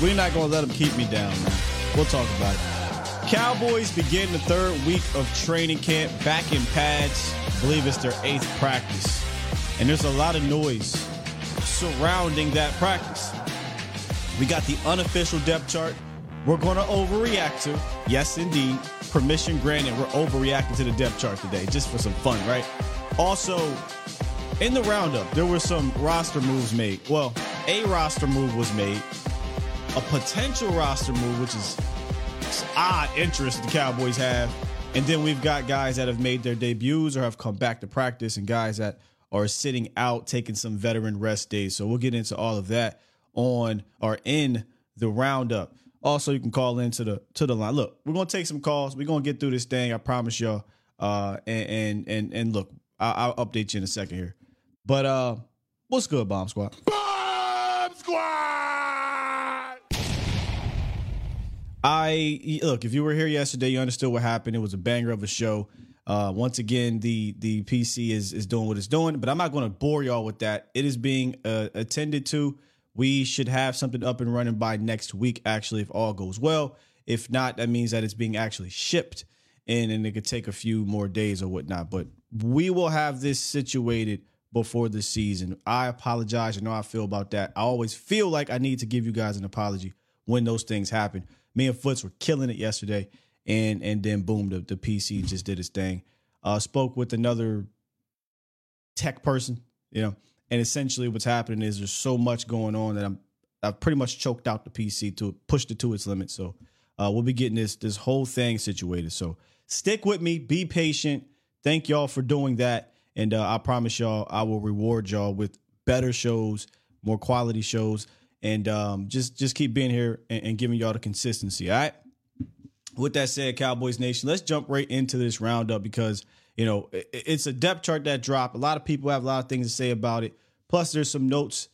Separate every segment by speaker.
Speaker 1: we're not going to let them keep me down, man. We'll talk about it. Cowboys begin the third week of training camp back in pads. I believe it's their eighth practice. And there's a lot of noise surrounding that practice. We got the unofficial depth chart. We're going to overreact to. Yes, indeed. Permission granted. We're overreacting to the depth chart today just for some fun, right? Also, in the roundup, there were some roster moves made. Well, a roster move was made, a potential roster move, which is odd interest the Cowboys have. And then we've got guys that have made their debuts or have come back to practice, and guys that are sitting out, taking some veteran rest days. So we'll get into all of that on or in the roundup. Also, you can call into the to the line. Look, we're gonna take some calls. We're gonna get through this thing. I promise y'all. Uh, and and and, and look, I'll, update you in a second here. But uh, what's good, Bomb Squad?
Speaker 2: Bomb Squad!
Speaker 1: I look. If you were here yesterday, you understood what happened. It was a banger of a show. Uh, once again, the the PC is is doing what it's doing, but I'm not going to bore y'all with that. It is being uh, attended to. We should have something up and running by next week. Actually, if all goes well. If not, that means that it's being actually shipped, and and it could take a few more days or whatnot. But we will have this situated before the season. I apologize. You know I feel about that. I always feel like I need to give you guys an apology when those things happen. Me and Foots were killing it yesterday, and and then boom, the, the PC just did its thing. Uh, spoke with another tech person, you know, and essentially what's happening is there's so much going on that I'm I've pretty much choked out the PC to pushed it to its limit. So uh, we'll be getting this this whole thing situated. So stick with me, be patient. Thank y'all for doing that, and uh, I promise y'all I will reward y'all with better shows, more quality shows and um, just just keep being here and, and, giving y'all the consistency. All right. With that said, Cowboys Nation, let's jump right into this roundup because you know it, it's a depth chart that dropped. A lot of people have a lot of things to say about it. Plus, there's some notes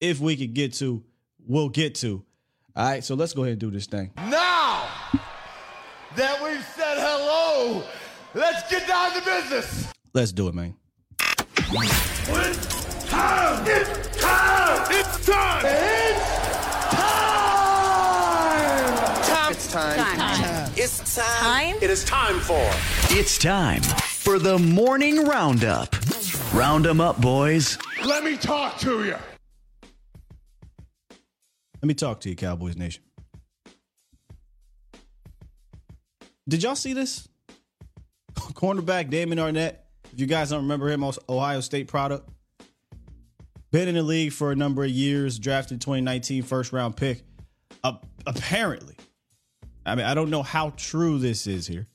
Speaker 1: if we could get to, we'll get to. All right, so let's go ahead and do this thing.
Speaker 2: Now that we've said hello, let's get down to business.
Speaker 1: Let's do it, man.
Speaker 2: It's time! It's time! It's time! It is time for
Speaker 3: It's time for the morning roundup. Round 'em up, boys.
Speaker 2: Let me talk to you.
Speaker 1: Let me talk to you, Cowboys Nation. Did y'all see this? Cornerback Damon Arnette. If you guys don't remember him, Ohio State product. Been in the league for a number of years, drafted 2019 first round pick. Uh, apparently, I mean, I don't know how true this is here,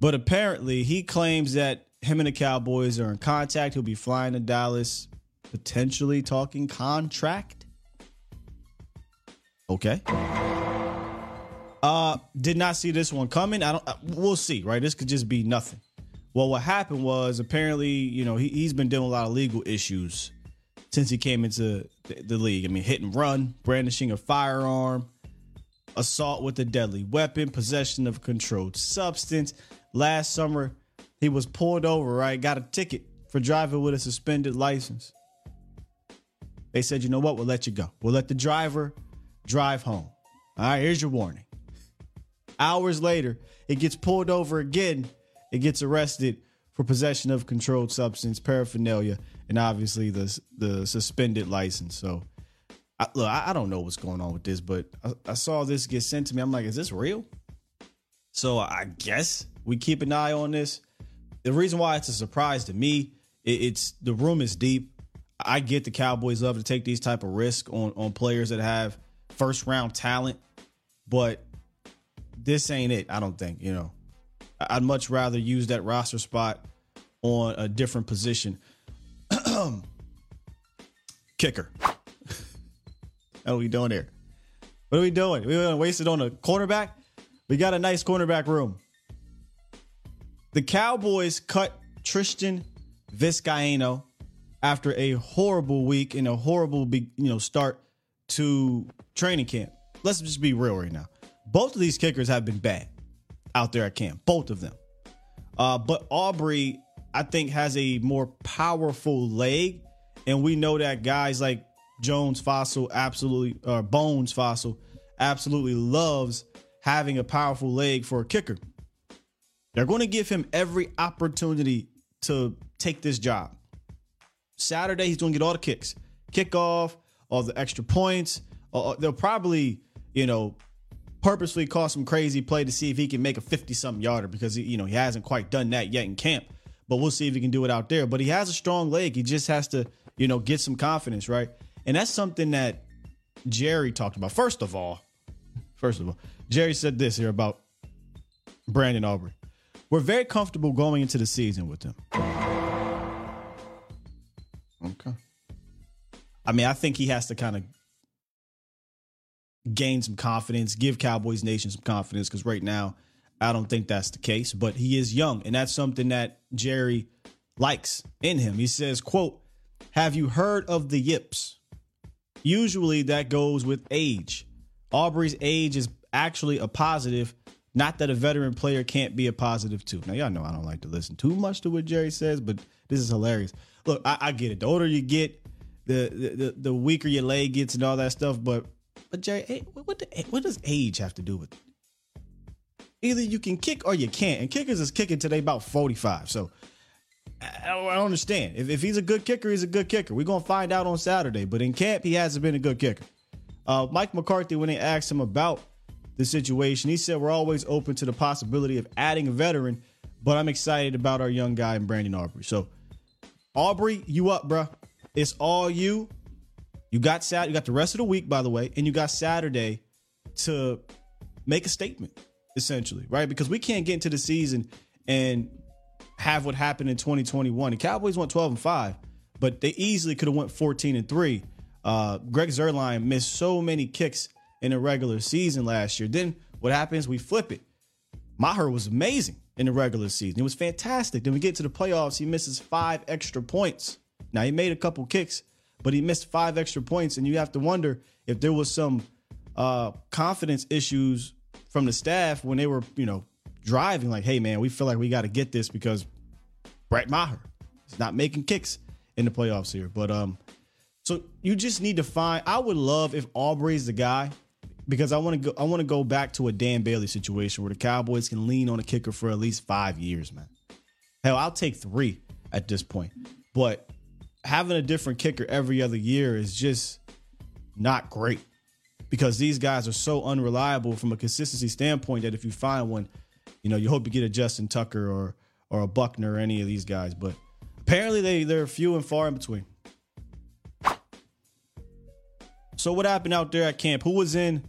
Speaker 1: but apparently he claims that him and the Cowboys are in contact. He'll be flying to Dallas, potentially talking contract. Okay. Uh, did not see this one coming. I don't. Uh, we'll see. Right, this could just be nothing. Well, what happened was apparently, you know, he, he's been dealing with a lot of legal issues since he came into the, the league. I mean, hit and run, brandishing a firearm, assault with a deadly weapon, possession of a controlled substance. Last summer, he was pulled over, right? Got a ticket for driving with a suspended license. They said, you know what? We'll let you go. We'll let the driver drive home. All right, here's your warning. Hours later, it gets pulled over again. It gets arrested for possession of controlled substance, paraphernalia, and obviously the the suspended license. So, I, look, I, I don't know what's going on with this, but I, I saw this get sent to me. I'm like, is this real? So I guess we keep an eye on this. The reason why it's a surprise to me, it, it's the room is deep. I get the Cowboys love to take these type of risk on on players that have first round talent, but this ain't it. I don't think you know. I'd much rather use that roster spot on a different position. Kicker. What are we doing here? What are we doing? We gonna waste it on a cornerback? We got a nice cornerback room. The Cowboys cut Tristan Vizcaino after a horrible week and a horrible, you know, start to training camp. Let's just be real right now. Both of these kickers have been bad out there at camp, both of them. Uh, but Aubrey, I think, has a more powerful leg, and we know that guys like Jones Fassel absolutely, or Bones Fassel absolutely loves having a powerful leg for a kicker. They're going to give him every opportunity to take this job. Saturday, he's going to get all the kicks, kickoff, all the extra points. Uh, they'll probably, you know, purposely call some crazy play to see if he can make a 50 something yarder because, you know, he hasn't quite done that yet in camp. But we'll see if he can do it out there. But he has a strong leg. He just has to, you know, get some confidence, right? And that's something that Jerry talked about. First of all, first of all, Jerry said this here about Brandon Aubrey. We're very comfortable going into the season with him. Okay. I mean, I think he has to kind of gain some confidence, give Cowboys Nation some confidence because right now, I don't think that's the case. But he is young, and that's something that Jerry likes in him. He says, "quote Have you heard of the yips? Usually, that goes with age. Aubrey's age is actually a positive." Not that a veteran player can't be a positive too. Now y'all know I don't like to listen too much to what Jerry says, but this is hilarious. Look, I, I get it. The older you get, the, the the weaker your leg gets and all that stuff. But but Jerry, eh, what the, eh, what does age have to do with it? Either you can kick or you can't. And kickers is kicking today about 45. So I I don't understand. If, if he's a good kicker, he's a good kicker. We're to find out on Saturday. But in camp, he hasn't been a good kicker. Uh, Mike McCarthy, when they asked him about the situation, he said, We're always open to the possibility of adding a veteran, but I'm excited about our young guy Brandon Aubrey. So, Aubrey, you up, bruh. It's all you. You got Sat. You got the rest of the week, by the way, and you got Saturday to make a statement, essentially, right? Because we can't get into the season and have what happened in 2021. The Cowboys went 12 and five, but they easily could have went 14 and three. Uh, Greg Zuerlein missed so many kicks in a regular season last year. Then what happens? We flip it. Maher was amazing in the regular season. It was fantastic. Then we get to the playoffs. He misses five extra points. Now he made a couple kicks, but he missed five extra points, and you have to wonder if there was some uh, confidence issues from the staff when they were, you know, driving. Like, hey man, we feel like we got to get this because Brett Maher is not making kicks in the playoffs here. But um, so you just need to find. I would love if Aubrey's the guy because I want to go. I want to go back to a Dan Bailey situation where the Cowboys can lean on a kicker for at least five years, man. Hell, I'll take three at this point. But having a different kicker every other year is just not great because these guys are so unreliable from a consistency standpoint that if you find one, you know, you hope you get a Justin Tucker or or a Buckner or any of these guys. But apparently they they're few and far in between. So what happened out there at camp? Who was in?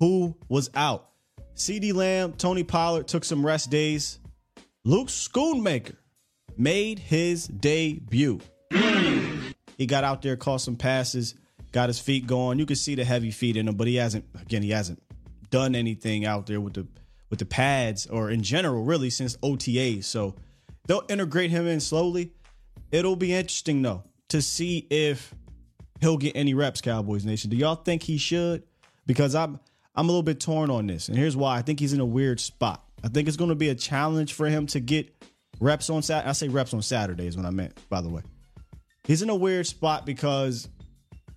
Speaker 1: Who was out? CeeDee Lamb, Tony Pollard took some rest days. Luke Schoonmaker made his debut. He got out there, caught some passes, got his feet going. You can see the heavy feet in him, but he hasn't. Again, he hasn't done anything out there with the with the pads or in general, really, since OTAs. So they'll integrate him in slowly. It'll be interesting though to see if he'll get any reps. Cowboys Nation, do y'all think he should? Because I'm I'm a little bit torn on this, and here's why. I think he's in a weird spot. I think it's going to be a challenge for him to get reps on Saturday. I say reps on Saturdays when I meant, by the way he's in a weird spot because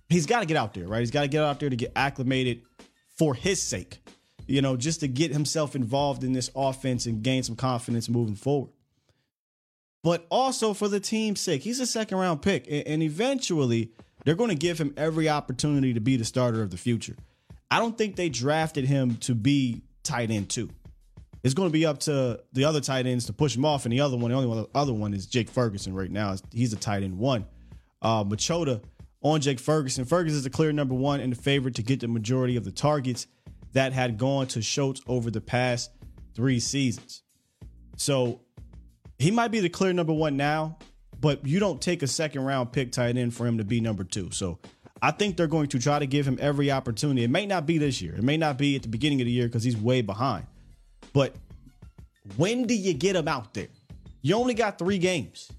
Speaker 1: he's got to get out there, right? He's got to get out there to get acclimated for his sake, you know, just to get himself involved in this offense and gain some confidence moving forward. But also for the team's sake, he's a second round pick, and eventually they're going to give him every opportunity to be the starter of the future. I don't think they drafted him to be tight end two. It's going to be up to the other tight ends to push him off, and the other one, the only one, the other one is Jake Ferguson right now. He's a tight end one uh, Machota on Jake Ferguson. Ferguson is a clear number one and the favorite to get the majority of the targets that had gone to Schultz over the past three seasons. So he might be the clear number one now, but you don't take a second round pick tight end for him to be number two. So I think they're going to try to give him every opportunity. It may not be this year, it may not be at the beginning of the year because he's way behind. But when do you get him out there? You only got three games.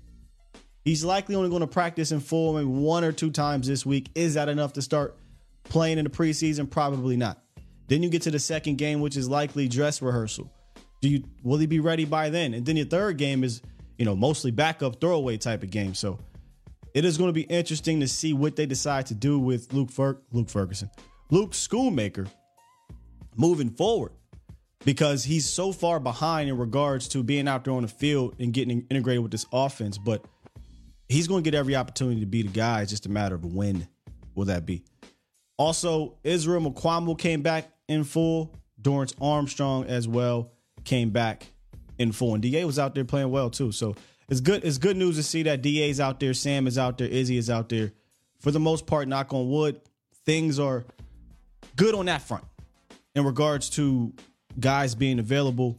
Speaker 1: He's likely only going to practice in full maybe one or two times this week. Is that enough to start playing in the preseason? Probably not. Then you get to the second game, which is likely dress rehearsal. Do you will he be ready by then? And then your third game is, you know, mostly backup throwaway type of game. So it is going to be interesting to see what they decide to do with Luke Fer- Luke Ferguson, Luke Schoonmaker moving forward because he's so far behind in regards to being out there on the field and getting integrated with this offense. But he's going to get every opportunity to be the guy. It's just a matter of when will that be. Also, Israel Mukuamu came back in full. Dorance Armstrong as well came back in full. And DA was out there playing well too. So it's good. It's good news to see that DA's out there, Sam is out there, Izzy is out there. For the most part, knock on wood, things are good on that front in regards to guys being available,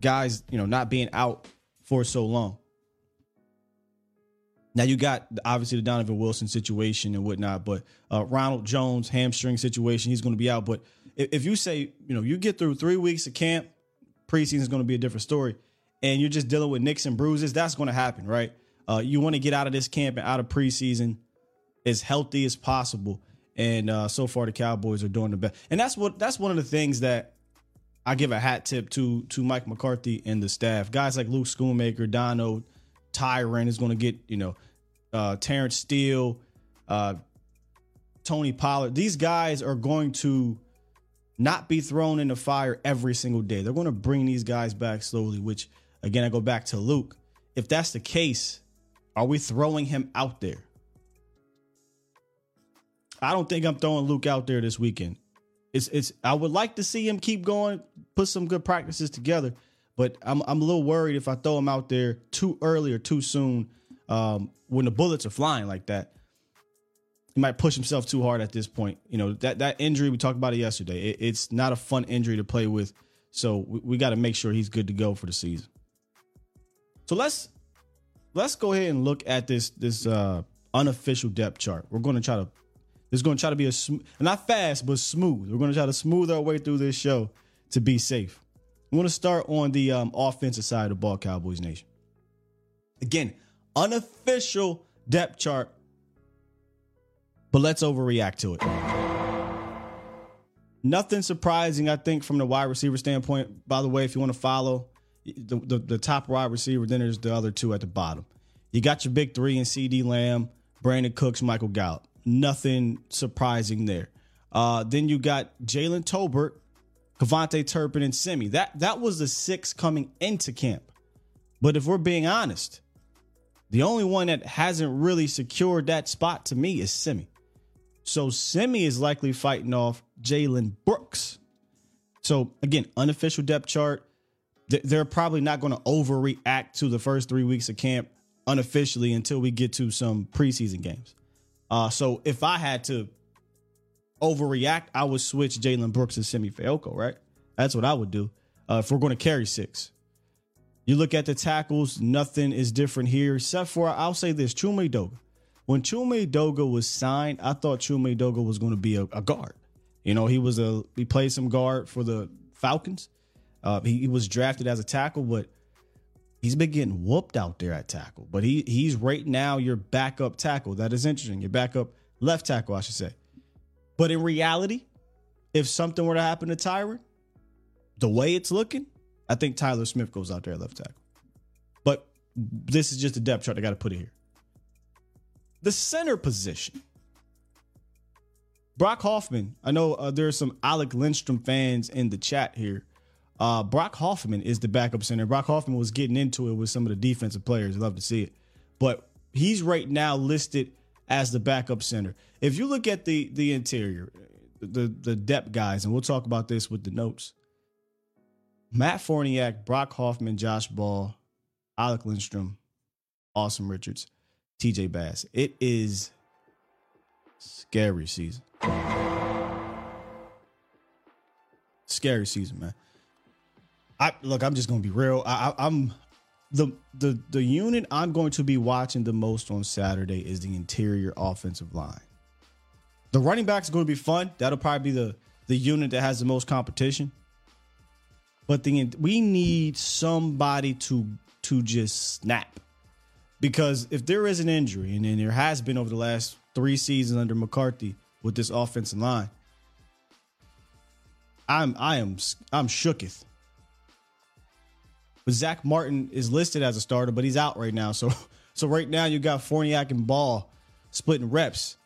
Speaker 1: guys, you know, not being out for so long. Now you got obviously the Donovan Wilson situation and whatnot, but uh, Ronald Jones hamstring situation, he's going to be out. But if, you say, you know, you get through three weeks of camp, preseason is going to be a different story, and you're just dealing with nicks and bruises, that's going to happen, right? Uh, you want to get out of this camp and out of preseason as healthy as possible. And uh, so far, the Cowboys are doing the best, and that's what that's one of the things that I give a hat tip to to Mike McCarthy and the staff. Guys like Luke Schoonmaker, Dono, Tyron is going to get you know uh, Terence Steele, uh, Tony Pollard. These guys are going to not be thrown in the fire every single day. They're going to bring these guys back slowly. Which again, I go back to Luke. If that's the case, are we throwing him out there? I don't think I'm throwing Luke out there this weekend. It's it's I would like to see him keep going, put some good practices together, but I'm I'm a little worried if I throw him out there too early or too soon um, when the bullets are flying like that. He might push himself too hard at this point. You know that that injury we talked about it yesterday. It, it's not a fun injury to play with, so we, we got to make sure he's good to go for the season. So let's let's go ahead and look at this this uh, unofficial depth chart. We're going to try to it's going to try to be a sm- not fast, but smooth. We're going to try to smooth our way through this show to be safe. We want to start on the um, offensive side of the ball, Cowboys Nation. Again, unofficial depth chart, but let's overreact to it. Nothing surprising, I think, from the wide receiver standpoint. By the way, if you want to follow the, the, the top wide receiver, then there's the other two at the bottom. You got your big three in CeeDee Lamb, Brandin Cooks, Michael Gallup nothing surprising there. Uh, then you got Jalen Tolbert, KaVontae Turpin, and Simi. That that was the six coming into camp. But if we're being honest, the only one that hasn't really secured that spot to me is Simi. So Simi is likely fighting off Jalen Brooks. So again, unofficial depth chart. They're probably not going to overreact to the first three weeks of camp unofficially until we get to some preseason games. Uh, so if I had to overreact, I would switch Jalen Brooks and Simi Fehoko, right? That's what I would do uh, if we're going to carry six. You look at the tackles, nothing is different here, except for I'll say this: Chuma Edoga. When Chuma Edoga was signed, I thought Chuma Edoga was going to be a, a, guard. You know, he was a he played some guard for the Falcons. Uh, he, he was drafted as a tackle, but he's been getting whooped out there at tackle, but he he's right now your backup tackle. That is interesting. Your backup left tackle, I should say. But in reality, if something were to happen to Tyron, the way it's looking, I think Tyler Smith goes out there left tackle. But this is just a depth chart. I got to put it here. The center position. Brock Hoffman. I know uh, there are some Alec Lindstrom fans in the chat here uh, Brock Hoffman is the backup center. Brock Hoffman was getting into it with some of the defensive players. Love to see it, but he's right now listed as the backup center. If you look at the the interior, the the depth guys, and we'll talk about this with the notes. Matt Farniok, Brock Hoffman, Josh Ball, Alec Lindstrom, Asim Richards, TJ Bass. It is scary season. Scary season, man. I look. I'm just gonna be real. I, I, I'm the the the unit I'm going to be watching the most on Saturday is the interior offensive line. The running backs going to be fun. That'll probably be the the unit that has the most competition. But the we need somebody to to just snap. Because if there is an injury, and then there has been over the last three seasons under McCarthy with this offensive line, I'm I am I'm shooketh but Zack Martin is listed as a starter, but he's out right now. So so right now you got Farniok and Ball splitting reps,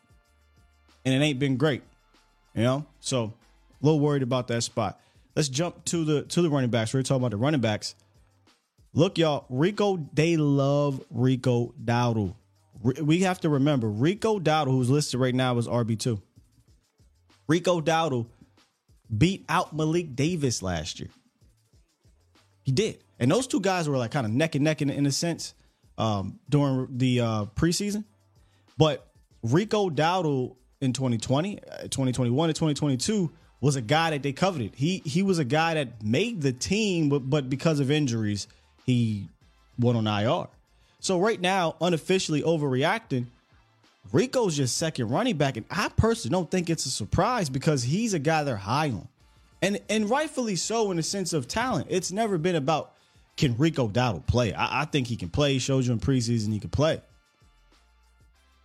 Speaker 1: and it ain't been great. You know, so A little worried about that spot. Let's jump to the to the running backs. We're talking about the running backs. Look, y'all, Rico, they love Rico Dowdle. We have to remember Rico Dowdle, who's listed right now as RB2. Rico Dowdle beat out Malik Davis last year. He did. And those two guys were like kind of neck and neck in, in a sense um, during the uh, preseason. But Rico Dowdle in 2020, 2021, and 2022 was a guy that they coveted. He he was a guy that made the team, but, but because of injuries, he went on IR. So right now, unofficially overreacting, Rico's just second running back, and I personally don't think it's a surprise because he's a guy they're high on, and and rightfully so in the sense of talent. It's never been about can Rico Dowdle play. I, I think he can play. He showed you in preseason he can play.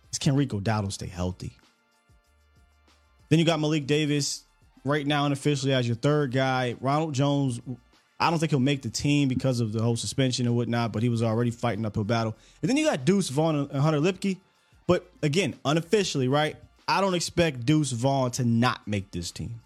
Speaker 1: It's can Rico Dowdle stay healthy? Then you got Malik Davis right now unofficially as your third guy. Ronald Jones, I don't think he'll make the team because of the whole suspension and whatnot, but he was already fighting uphill battle. And then you got Deuce Vaughn and Hunter Luepke. But again, unofficially, right? I don't expect Deuce Vaughn to not make this team.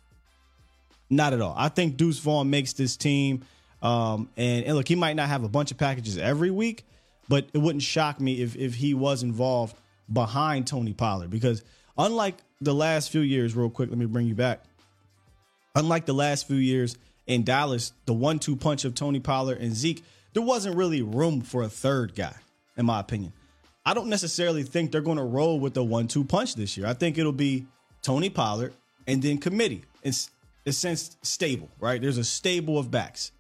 Speaker 1: Not at all. I think Deuce Vaughn makes this team. Um, and, and look, he might not have a bunch of packages every week, but it wouldn't shock me if if he was involved behind Tony Pollard because unlike the last few years, real quick, let me bring you back. Unlike the last few years in Dallas, the one-two punch of Tony Pollard and Zeke, there wasn't really room for a third guy, in my opinion. I don't necessarily think they're going to roll with the one-two punch this year. I think it'll be Tony Pollard and then committee. It's it's sense stable, right? There's a stable of backs.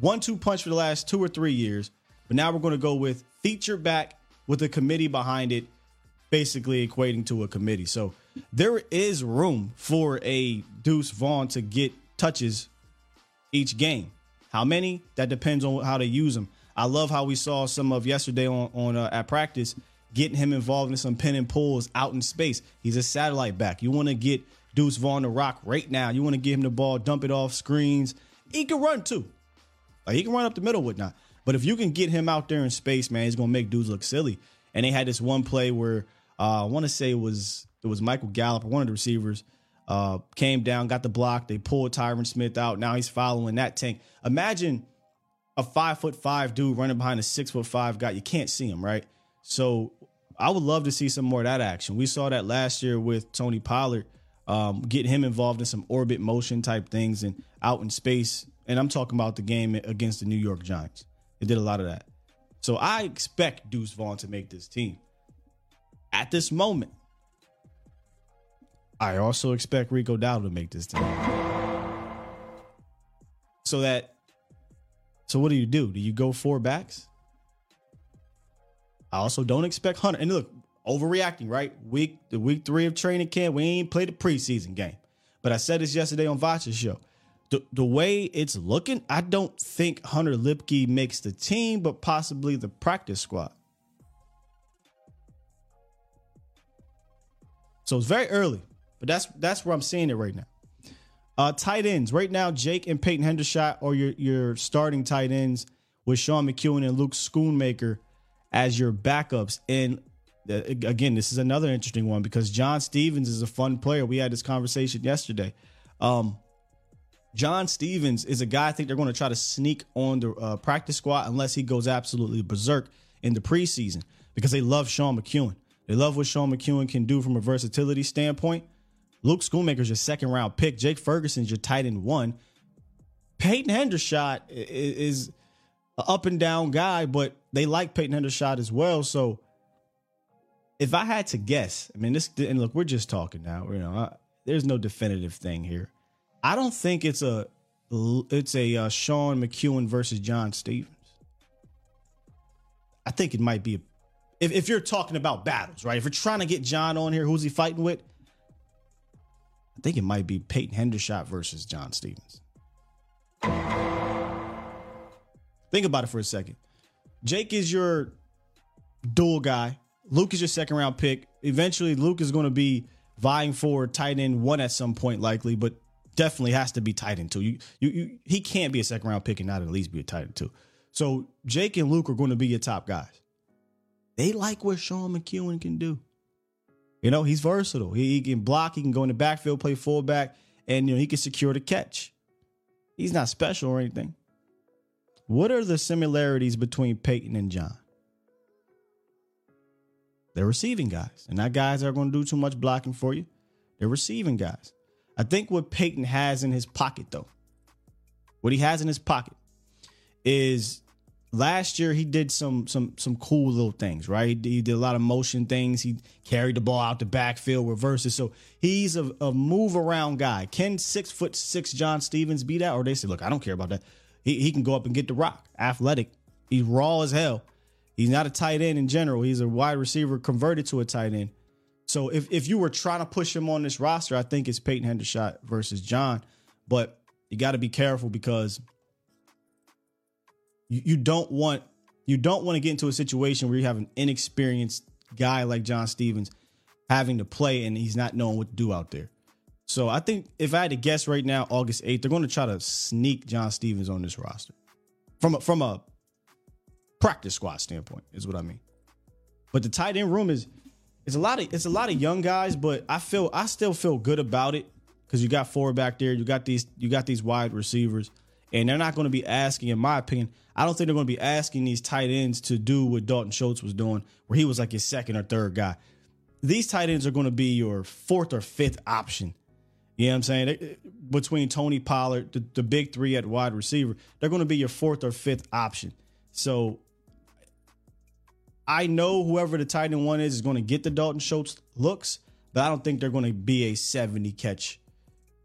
Speaker 1: One-two punch for the last two or three years, but now we're going to go with feature back with a committee behind it, basically equating to a committee. So there is room for a Deuce Vaughn to get touches each game. How many? That depends on how they use them. I love how we saw some of yesterday on, on uh, at practice getting him involved in some pin and pulls out in space. He's a satellite back. You want to get Deuce Vaughn to rock right now. You want to give him the ball, dump it off screens. He can run too. Like he can run up the middle, whatnot. But if you can get him out there in space, man, he's gonna make dudes look silly. And they had this one play where uh, I want to say it was it was Michael Gallup, one of the receivers, uh, came down, got the block. They pulled Tyron Smith out. Now he's following that tank. Imagine a five foot five dude running behind a six foot five guy. You can't see him, right? So I would love to see some more of that action. We saw that last year with Tony Pollard, um, get him involved in some orbit motion type things and out in space. And I'm talking about the game against the New York Giants. They did a lot of that. So I expect Deuce Vaughn to make this team. At this moment, I also expect Rico Dowdle to make this team. So that so what do you do? Do you go four backs? I also don't expect Hunter. And look, overreacting, right? Week the week three of training camp, we ain't played a preseason game. But I said this yesterday on Vacha's show. The, the way it's looking, I don't think Hunter Luepke makes the team, but possibly the practice squad. So it's very early, but that's that's where I'm seeing it right now. Uh, tight ends right now, Jake and Peyton Hendershot are your your starting tight ends with Sean McKeon and Luke Schoonmaker as your backups. And uh, again, this is another interesting one because John Stephens is a fun player. We had this conversation yesterday. Um, John Stephens is a guy I think they're going to try to sneak on the uh, practice squad unless he goes absolutely berserk in the preseason because they love Sean McKeon. They love what Sean McKeon can do from a versatility standpoint. Luke Schoonmaker's your second round pick. Jake Ferguson's your tight end one. Peyton Hendershot is an up and down guy, but they like Peyton Hendershot as well. So if I had to guess, I mean, this and look, we're just talking now. You know, I, there's no definitive thing here. I don't think it's a it's a uh, Sean McKeon versus John Stephens. I think it might be a, if if you're talking about battles, right? If you're trying to get John on here, who's he fighting with? I think it might be Peyton Hendershot versus John Stephens. Think about it for a second. Jake is your dual guy. Luke is your second round pick. Eventually, Luke is going to be vying for tight end one at some point, likely, but definitely has to be tight end two. You, you, you, he can't be a second round pick and not at least be a tight end two. So Jake and Luke are going to be your top guys. They like what Sean McKeon can do. You know, he's versatile. He, he, can block. He can go in the backfield, play fullback, and you know he can secure the catch. He's not special or anything. What are the similarities between Peyton and John? They're receiving guys, and not guys that are going to do too much blocking for you. They're receiving guys. I think what Peyton has in his pocket, though, what he has in his pocket is last year he did some some some cool little things, right? He, did a lot of motion things. He carried the ball out the backfield, reverses. So he's a, a move around guy. Can six foot six John Stephens be that? Or they say, look, I don't care about that. He, he can go up and get the rock. Athletic. He's raw as hell. He's not a tight end in general. He's a wide receiver converted to a tight end. So if, if you were trying to push him on this roster, I think it's Peyton Hendershot versus John. But you got to be careful because you, don't want you don't want to get into a situation where you have an inexperienced guy like John Stephens having to play and he's not knowing what to do out there. So I think if I had to guess right now, August 8th, they're going to try to sneak John Stephens on this roster. From a, from a practice squad standpoint, is what I mean. But the tight end room is it's a lot of it's a lot of young guys, but I feel I still feel good about it because you got four back there, you got these you got these wide receivers, and they're not going to be asking, in my opinion, I don't think they're going to be asking these tight ends to do what Dalton Schultz was doing, where he was like his second or third guy. These tight ends are going to be your fourth or fifth option. You know what I'm saying? Between Tony Pollard, the, the big three at wide receiver, they're going to be your fourth or fifth option. So I know whoever the tight end one is is going to get the Dalton Schultz looks, but I don't think they're going to be a 70 catch,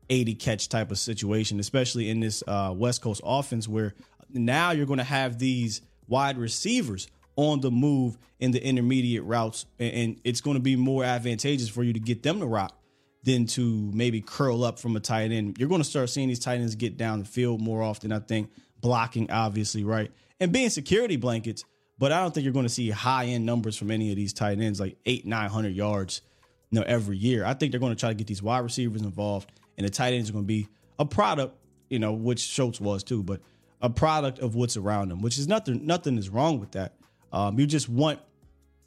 Speaker 1: 80 catch type of situation, especially in this uh, West Coast offense where now you're going to have these wide receivers on the move in the intermediate routes, and it's going to be more advantageous for you to get them to rock than to maybe curl up from a tight end. You're going to start seeing these tight ends get down the field more often, I think, blocking, obviously, right? And being security blankets, but I don't think you're going to see high end numbers from any of these tight ends, like eight, 900 yards, you know, every year. I think they're going to try to get these wide receivers involved, and the tight ends are going to be a product, you know, which Schultz was too, but a product of what's around them, which is nothing. Nothing is wrong with that. Um, you just want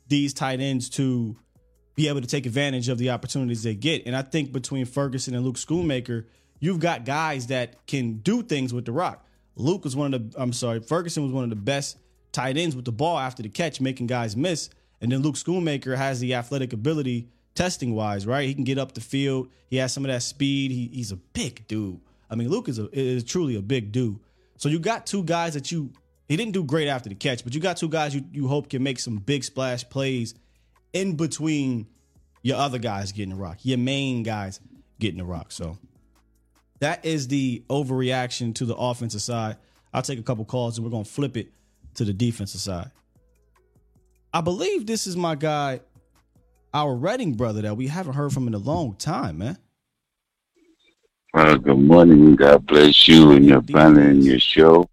Speaker 1: these tight ends to be able to take advantage of the opportunities they get. And I think between Ferguson and Luke Schoonmaker, you've got guys that can do things with the rock. Luke was one of the. I'm sorry, Ferguson was one of the best tight ends with the ball after the catch, making guys miss. And then Luke Schoonmaker has the athletic ability testing wise, right? He can get up the field. He has some of that speed. He, he's a big dude. I mean, Luke is, a, is truly a big dude. So you got two guys that you he didn't do great after the catch, but you got two guys you, you hope can make some big splash plays in between your other guys getting the rock, your main guys getting the rock. So that is the overreaction to the offensive side. I'll take a couple calls and we're gonna flip it to the defensive side. I believe this is my guy, our Redding brother that we haven't heard from in a long time, man.
Speaker 4: Well, good morning. God bless you and your family and your show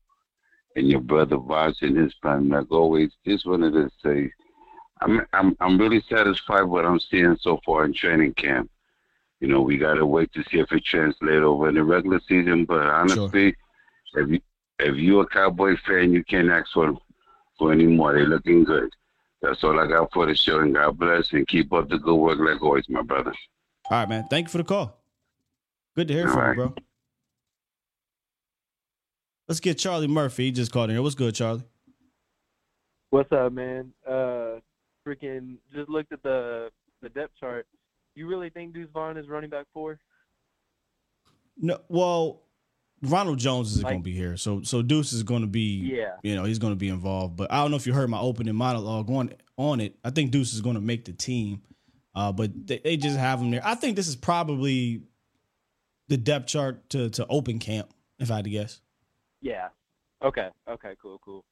Speaker 4: and your brother and his family. Like always, just wanted to say, I'm I'm I'm really satisfied with what I'm seeing so far in training camp. You know, we gotta wait to see if it translates over in the regular season. But honestly, sure. if you if you're a Cowboy fan, you can't ask for for any more. They're looking good. That's all I got for the show. And God bless and keep up the good work like always, my brother.
Speaker 1: All right, man. Thank you for the call. Good to hear All from right. you, bro. Let's get Charlie Murphy. He just called in here. What's good, Charlie?
Speaker 5: What's up, man? Uh, freaking just looked at the the depth chart. You really think Deuce Vaughn is running back four?
Speaker 1: No. Well, Ronald Jones is like, going to be here, so so Deuce is going to be.
Speaker 5: Yeah.
Speaker 1: You know he's going to be involved, but I don't know if you heard my opening monologue on on it. I think Deuce is going to make the team, uh, but they, they just have him there. I think this is probably the depth chart to to open camp, if I had to guess.
Speaker 5: Yeah. Okay. Okay. Cool. Cool.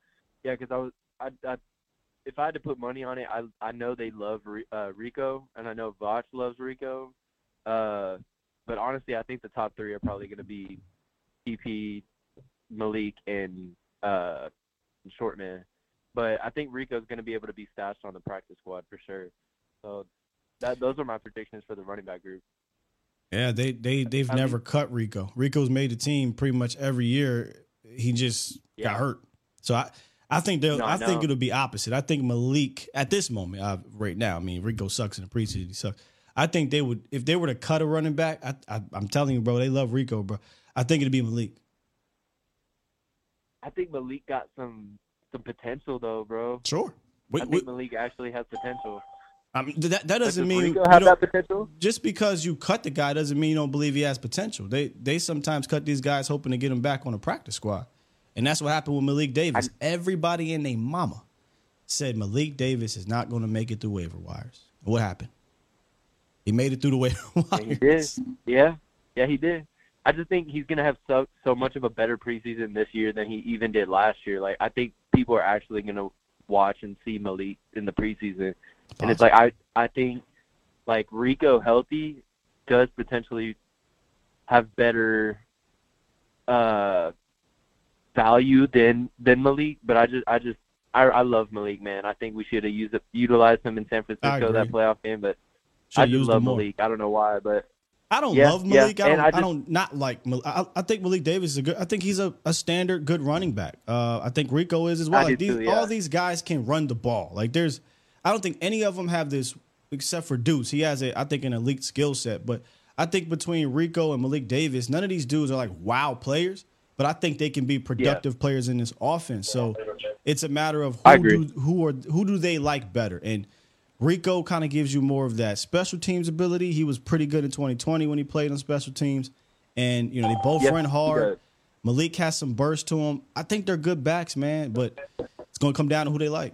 Speaker 5: Yeah, because I was I, I if I had to put money on it, I I know they love uh, Rico, and I know Voch loves Rico. Uh, but honestly, I think the top three are probably going to be TP, Malik, and uh, Shortman. But I think Rico's going to be able to be stashed on the practice squad for sure. So that those are my predictions for the running back group.
Speaker 1: Yeah, they they they've I never mean, cut Rico. Rico's made the team pretty much every year. He just yeah. got hurt. So I I think they'll no, I think it'll be opposite. I think Malik at this moment, uh, right now, I mean Rico sucks in the preseason. He sucks. I think they would if they were to cut a running back. I, I I'm telling you, bro, they love Rico, bro. I think it'd be Malik.
Speaker 5: I think Malik got some some potential though, bro.
Speaker 1: Sure. We,
Speaker 5: I
Speaker 1: we,
Speaker 5: think Malik actually has potential.
Speaker 1: Um, I mean, that that doesn't
Speaker 5: Does
Speaker 1: mean
Speaker 5: have that potential?
Speaker 1: just because you cut the guy doesn't mean you don't believe he has potential. They they sometimes cut these guys hoping to get him back on a practice squad, and that's what happened with Malik Davis. Everybody in their mama said Malik Davis is not going to make it through waiver wires. What happened? He made it through the waiver
Speaker 5: And he did.
Speaker 1: wires.
Speaker 5: Yeah, yeah, he did. I just think he's gonna have so so much of a better preseason this year than he even did last year. Like I think people are actually gonna watch and see Malik in the preseason, and it's like I I think like Rico healthy does potentially have better uh value than than Malik, but I just I just I I love Malik, man. I think we should have used utilized him in San Francisco that playoff game, but
Speaker 1: Should
Speaker 5: I just love. Malik. I don't know why, but
Speaker 1: I don't
Speaker 5: Yeah,
Speaker 1: love
Speaker 5: yeah,
Speaker 1: Malik. I don't. I,
Speaker 5: I
Speaker 1: don't not like. Malik. I, I think Malik Davis is a good. I think he's a, a standard good running back. Uh, I think Rico is as well. Like these,
Speaker 5: too, yeah.
Speaker 1: all these guys can run the ball. Like there's, I don't think any of them have this except for Deuce. He has a, I think, an elite skill set. But I think between Rico and Malik Davis, none of these dudes are like wow players. But I think they can be productive players in this offense. So it's a matter of who do, who are who do they like better and. Rico kind of gives you more of that special teams ability. He was pretty good in 2020 when he played on special teams. And, you know, they both
Speaker 5: Yep,
Speaker 1: run hard. Malik has some burst to him. I think they're good backs, man, but it's going to come down to who they like.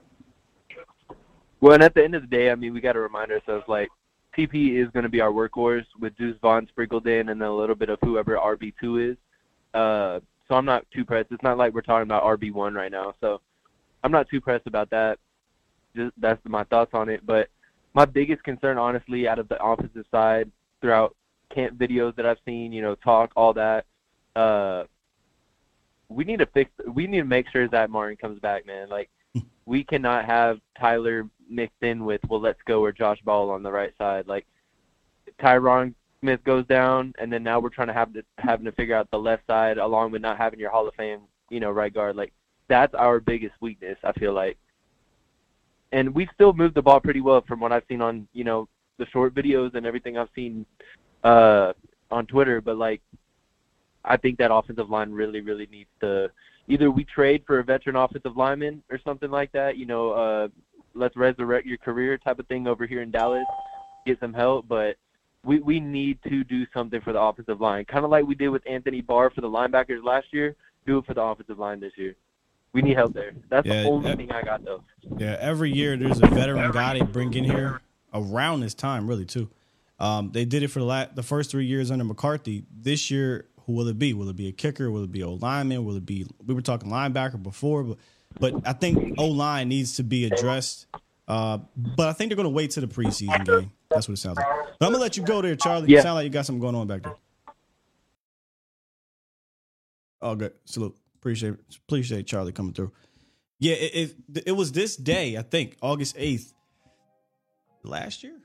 Speaker 5: Well, and at the end of the day, I mean, we got to remind ourselves like TP is going to be our workhorse with Deuce Vaughn sprinkled in, and then a little bit of whoever RB two is. Uh, so I'm not too pressed. It's not like we're talking about RB one right now, so I'm not too pressed about that. Just that's my thoughts on it. But my biggest concern, honestly, out of the offensive side, throughout camp videos that I've seen, you know, talk, all that, uh, we need to fix. We need to make sure that Martin comes back, man. Like we cannot have Tyler mixed in with well, let's go or Josh Ball on the right side. Like Tyron Smith goes down, and then now we're trying to have to having to figure out the left side along with not having your Hall of Fame, you know, right guard. Like that's our biggest weakness. I feel like, and we still moved the ball pretty well from what I've seen on you know the short videos and everything I've seen uh, on Twitter. But like, I think that offensive line really, really needs to either we trade for a veteran offensive lineman or something like that. You know, uh, let's resurrect your career type of thing over here in Dallas, get some help. But we we need to do something for the offensive line, kind of like we did with Anthony Barr for the linebackers last year. Do it for the offensive line this year. We need help there. That's
Speaker 1: Yeah,
Speaker 5: the only
Speaker 1: that-
Speaker 5: thing I got though.
Speaker 1: Yeah, every year there's a veteran guy they bring in here around this time, really too. Um, they did it for the la- the first three years under McCarthy. This year, who will it be? Will it be a kicker? Will it be a lineman? Will it be? We were talking linebacker before, but but I think O line needs to be addressed. Uh, but I think they're going to wait to the preseason game. That's what it sounds like. But I'm gonna let you go there, Charlie. You
Speaker 5: Yeah.
Speaker 1: sound like you got something going on back there. Oh, good. Salute. Appreciate appreciate Charlie coming through. Yeah, it, it it was this day, I think, August eighth, last year.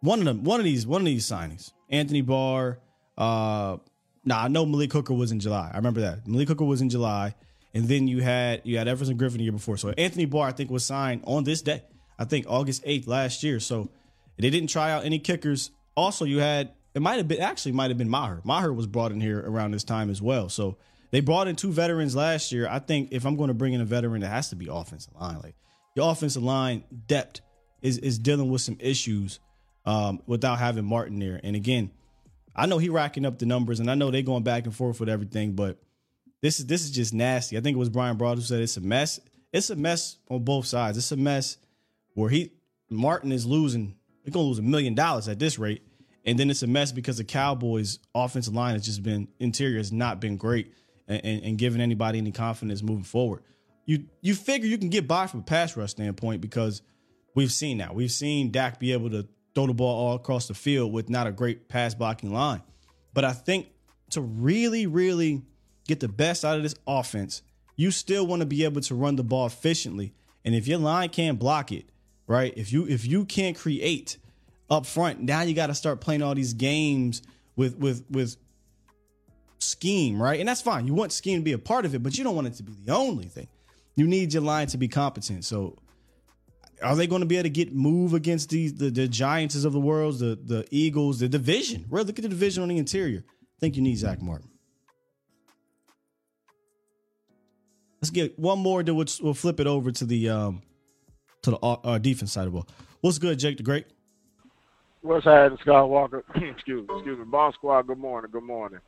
Speaker 1: One of them, one of these, one of these signings. Anthony Barr. Uh, nah, I know Malik Hooker was in July. I remember that Malik Hooker was in July, and then you had you had Everson Griffen the year before. So Anthony Barr, I think, was signed on this day. I think August eighth last year. So they didn't try out any kickers. Also, you had it might have been actually might have been Maher. Maher was brought in here around this time as well. So they brought in two veterans last year. I think if I'm going to bring in a veteran, it has to be offensive line. Like your offensive line depth is is dealing with some issues um, without having Martin there. And again, I know he racking up the numbers, and I know they're going back and forth with everything, but this is this is just nasty. I think it was Brian Broad who said it's a mess. It's a mess on both sides. It's a mess where he Martin is losing. They're gonna lose a million dollars at this rate, and then it's a mess because the Cowboys' offensive line has just been interior has not been great and, and, and giving anybody any confidence moving forward. You you figure you can get by from a pass rush standpoint because we've seen that. We've seen Dak be able to throw the ball all across the field with not a great pass blocking line. But I think to really, really get the best out of this offense, you still want to be able to run the ball efficiently. And if your line can't block it, right? If you if you can't create up front, now you got to start playing all these games with with with scheme, right? And that's fine. You want scheme to be a part of it, but you don't want it to be the only thing. You need your line to be competent. So are they going to be able to get move against these the, the Giants of the world, the the Eagles, the division? Really look at the division on the interior. I think you need Zack Martin. Let's get one more. Then we'll, we'll flip it over to the um to the uh, uh, defense side of the ball. What's good, Jake the Great?
Speaker 6: What's happening, Scott Walker? excuse me, excuse me. Bomb Squad. Good morning. Good morning.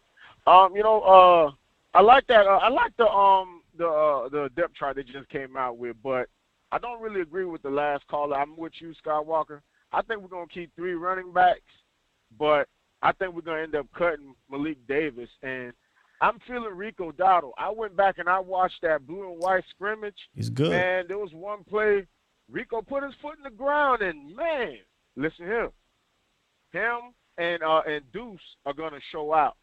Speaker 6: Um, you know, uh, I like that. Uh, I like the um the uh, the depth chart they just came out with, but I don't really agree with the last caller. I'm with you, Scott Walker. I think we're gonna keep three running backs, but I think we're gonna end up cutting Malik Davis, and I'm feeling Rico Dowdle. I went back and I watched that blue and white scrimmage.
Speaker 1: He's good.
Speaker 6: Man, there was one play. Rico put his foot in the ground, and man, listen here, him and uh and Deuce are gonna show out.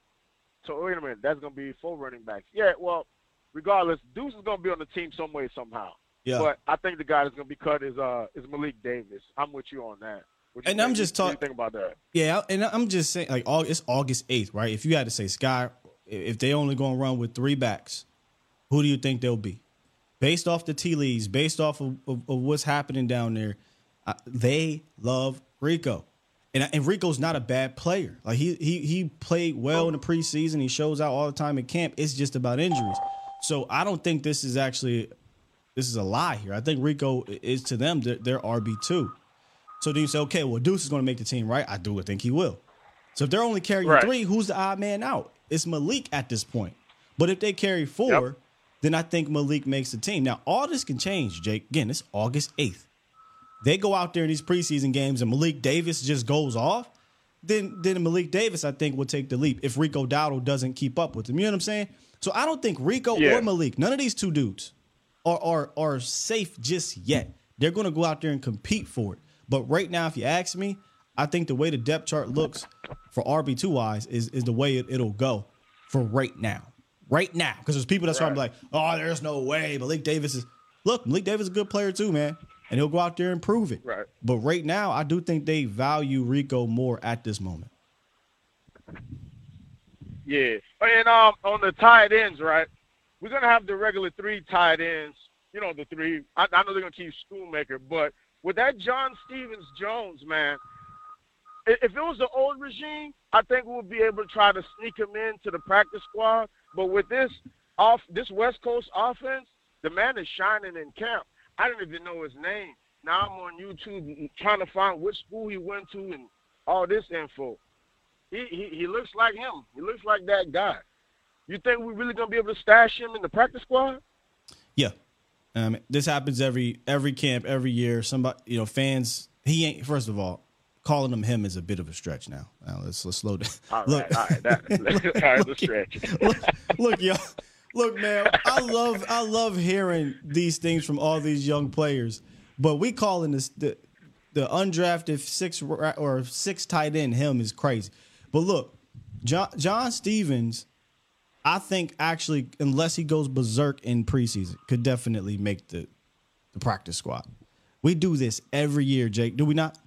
Speaker 6: So wait a minute, that's gonna be four running backs. Yeah, well, regardless, Deuce is gonna be on the team some way somehow.
Speaker 1: Yeah.
Speaker 6: But I think the guy that's gonna be cut is uh is Malik Davis. I'm with you on that. You
Speaker 1: And I'm just
Speaker 6: What do
Speaker 1: talk-
Speaker 6: you think about that?
Speaker 1: Yeah, and I'm just saying, like, August, it's August 8th, right? If you had to say, Sky, if they only going to run with three backs, who do you think they'll be? Based off the tea leaves, based off of, of, of what's happening down there, uh, they love Rico. And, and Rico's not a bad player. Like he he he played well in the preseason. He shows out all the time in camp. It's just about injuries. So I don't think this is actually this is a lie here. I think Rico is to them their, their RB two. So then you say, okay, well, Deuce is going to make the team, right? I do think he will. So if they're only carrying
Speaker 6: Right.
Speaker 1: three, who's the odd man out? It's Malik at this point. But if they carry four,
Speaker 6: Yep.
Speaker 1: then I think Malik makes the team. Now, all this can change, Jake. Again, it's August 8th. They go out there in these preseason games and Malik Davis just goes off, then then Malik Davis, I think, will take the leap if Rico Dowdle doesn't keep up with him. You know what I'm saying? So I don't think Rico
Speaker 6: Yeah.
Speaker 1: or Malik, none of these two dudes are are are safe just yet. They're going to go out there and compete for it. But right now, if you ask me, I think the way the depth chart looks for RB two wise is is the way it, it'll go for right now. Right now, because there's people that's be like, oh, there's no way. Malik Davis is look, Malik Davis is a good player too, man, and he'll go out there and prove it.
Speaker 6: Right.
Speaker 1: But right now, I do think they value Rico more at this moment.
Speaker 6: Yeah. And um on the tight ends, right? We're gonna have the regular three tight ends. You know, the three I, I know they're gonna keep Schoonmaker, but with that John Stephens Jones, man, if it was the old regime, I think we'll be able to try to sneak him into the practice squad. But with this off this West Coast offense, the man is shining in camp. I didn't even know his name. Now I'm on YouTube trying to find which school he went to and all this info. He, he he looks like him. He looks like that guy. You think we're really gonna be able to stash him in the practice squad?
Speaker 1: Yeah. Um, this happens every every camp every year. Somebody, you know, fans. He ain't. First of all, calling him him is a bit of a stretch now. Now let's let's slow down.
Speaker 6: All right,
Speaker 1: look,
Speaker 6: all right, that, all right, stretch.
Speaker 1: look, look, yo, look, man. I love I love hearing these things from all these young players, but we calling this the the undrafted six or six tight end him is crazy. But look, John John Stephens, I think actually, unless he goes berserk in preseason, could definitely make the the practice squad. We do this every year, Jake. Do we not?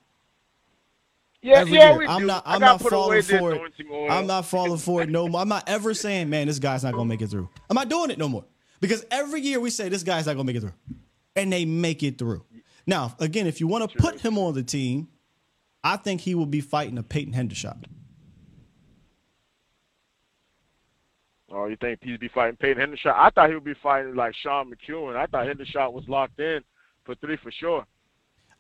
Speaker 6: Yeah,
Speaker 1: Every
Speaker 6: yeah,
Speaker 1: year. I'm
Speaker 6: do.
Speaker 1: not.
Speaker 6: I
Speaker 1: I'm not falling for it. I'm not falling for it no more. I'm not ever saying, man, this guy's not gonna make it through. I'm not doing it no more because every year we say this guy's not gonna make it through, and they make it through. Now, again, if you want to put him on the team, I think he will be fighting a Peyton Hendershot.
Speaker 6: Oh, you think he'd be fighting Peyton Hendershot? I thought he would be fighting like Sean McKeon. I thought Hendershot was locked in for three for sure.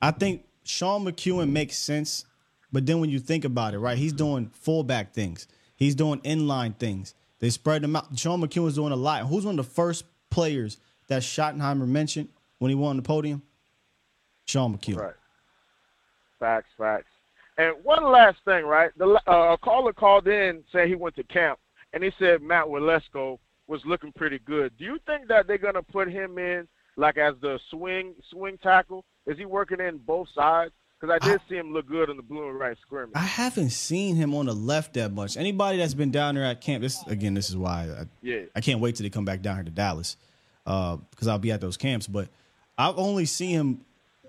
Speaker 1: I think Sean McKeon makes sense, but then when you think about it, right, he's doing fullback things. He's doing inline things. They spread them out. Sean McKeon's doing a lot. Who's one of the first players that Schottenheimer mentioned when he won the podium? Sean McKeon.
Speaker 6: Right. Facts, facts. And one last thing, right? The uh, a caller called in saying he went to camp, and he said Matt Waletzko was looking pretty good. Do you think that they're gonna put him in like as the swing swing tackle? Is he working in both sides? Because I did see him look good on the blue and right scrimmage.
Speaker 1: I haven't seen him on the left that much. Anybody that's been down there at camp, this again, this is why I,
Speaker 6: Yeah.
Speaker 1: I can't wait till they come back down here to Dallas because I'll be at those camps. But I've only seen him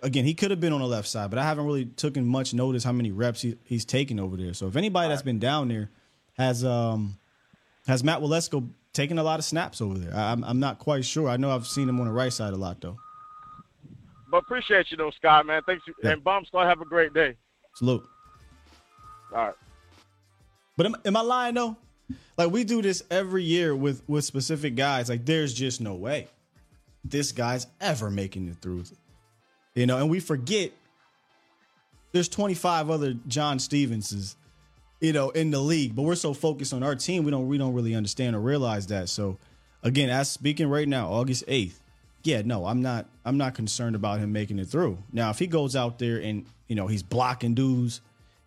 Speaker 1: again. He could have been on the left side, but I haven't really taken much notice how many reps he, he's taking over there. So if anybody that's been down there has um has Matt Waletzko taken a lot of snaps over there, I, I'm I'm not quite sure. I know I've seen him on the right side a lot though.
Speaker 6: But appreciate you though, Scott, man. Thanks.
Speaker 1: Yeah.
Speaker 6: And Bomb Squad, have a great day.
Speaker 1: Salute.
Speaker 6: All right.
Speaker 1: But am, am I lying though? Like we do this every year with with specific guys. Like there's just no way this guy's ever making it through. You know, and we forget there's 25 other John Stephenses, you know, in the league. But we're so focused on our team, we don't we don't really understand or realize that. So again, as speaking right now, August 8th. Yeah, no, I'm not I'm not concerned about him making it through. Now, if he goes out there and, you know, he's blocking dudes,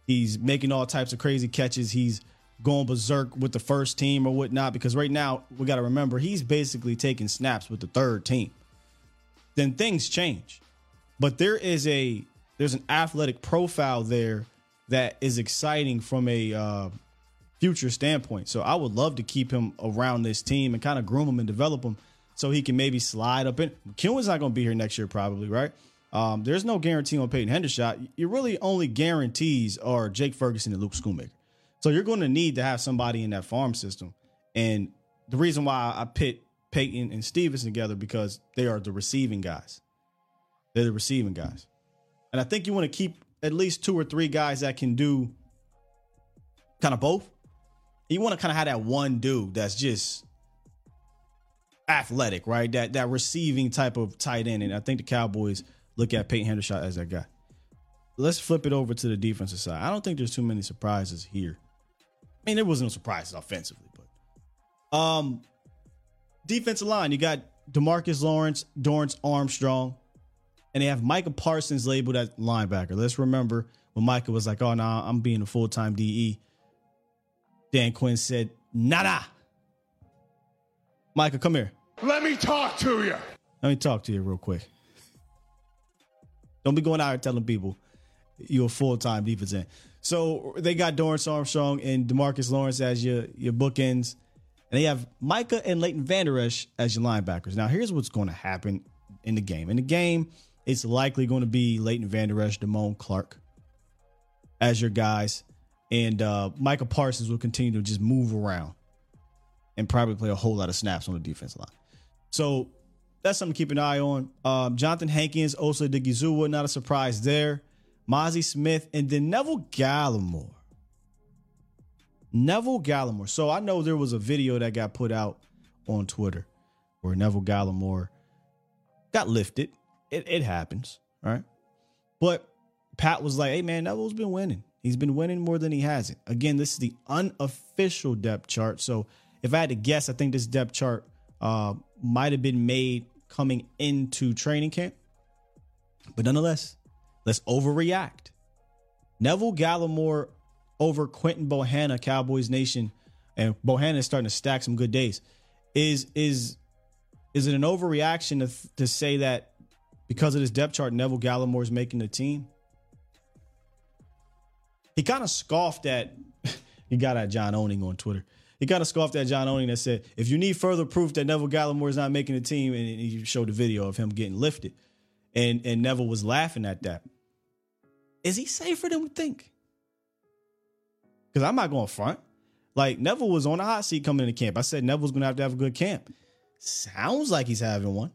Speaker 1: he's making all types of crazy catches, he's going berserk with the first team or whatnot, because right now we got to remember he's basically taking snaps with the third team. Then things change. But there is a there's an athletic profile there that is exciting from a uh, future standpoint. So I would love to keep him around this team and kind of groom him and develop him so he can maybe slide up in. McKeon's not going to be here next year, probably, right? Um, there's no guarantee on Peyton Hendershot. Your really only guarantees are Jake Ferguson and Luke Schoonmaker. So you're going to need to have somebody in that farm system. And the reason why I pit Peyton and Stevenson together because they are the receiving guys. They're the receiving guys. And I think you want to keep at least two or three guys that can do kind of both. You want to kind of have that one dude that's just athletic, right? That that receiving type of tight end. And I think the Cowboys look at Peyton Hendershot as that guy. Let's flip it over to the defensive side. I don't think there's too many surprises here. I mean, there was no surprises offensively, but um defensive line, you got Demarcus Lawrence, Dorance Armstrong, and they have Micah Parsons labeled as linebacker. Let's remember when Micah was like, "Oh no, nah, I'm being a full time DE." Dan Quinn said, "Nada." Micah, come here.
Speaker 2: Let me talk to you.
Speaker 1: Let me talk to you real quick. Don't be going out here telling people you're a full time defense end. So they got Dorance Armstrong and Demarcus Lawrence as your your bookends, and they have Micah and Leighton Vander Esch as your linebackers. Now, here's what's going to happen in the game. In the game, it's likely going to be Leighton Vander Esch, Damone Clark as your guys, and uh, Micah Parsons will continue to just move around and probably play a whole lot of snaps on the defensive line. So that's something to keep an eye on. Um, Johnathan Hankins, Osa Odighizuwa, not a surprise there. Mazi Smith, and then Neville Gallimore. Neville Gallimore. So I know there was a video that got put out on Twitter where Neville Gallimore got lifted. It, it happens, right? But Pat was like, hey, man, Neville's been winning. He's been winning more than he hasn't. Again, this is the unofficial depth chart. So if I had to guess, I think this depth chart uh, might have been made coming into training camp. But nonetheless, let's overreact. Neville Gallimore over Quinton Bohanna, Cowboys Nation, and Bohanna is starting to stack some good days. Is is is it an overreaction to, to say that because of this depth chart, Neville Gallimore is making the team? He kind of scoffed at. he got at John Owning on Twitter. He kind of scoffed at John Owning that said, "If you need further proof that Neville Gallimore is not making the team," and he showed the video of him getting lifted, and and Neville was laughing at that. Is he safer than we think? Because I'm not going front. Like Neville was on the hot seat coming into camp. I said Neville's to have to have a good camp. Sounds like he's having one.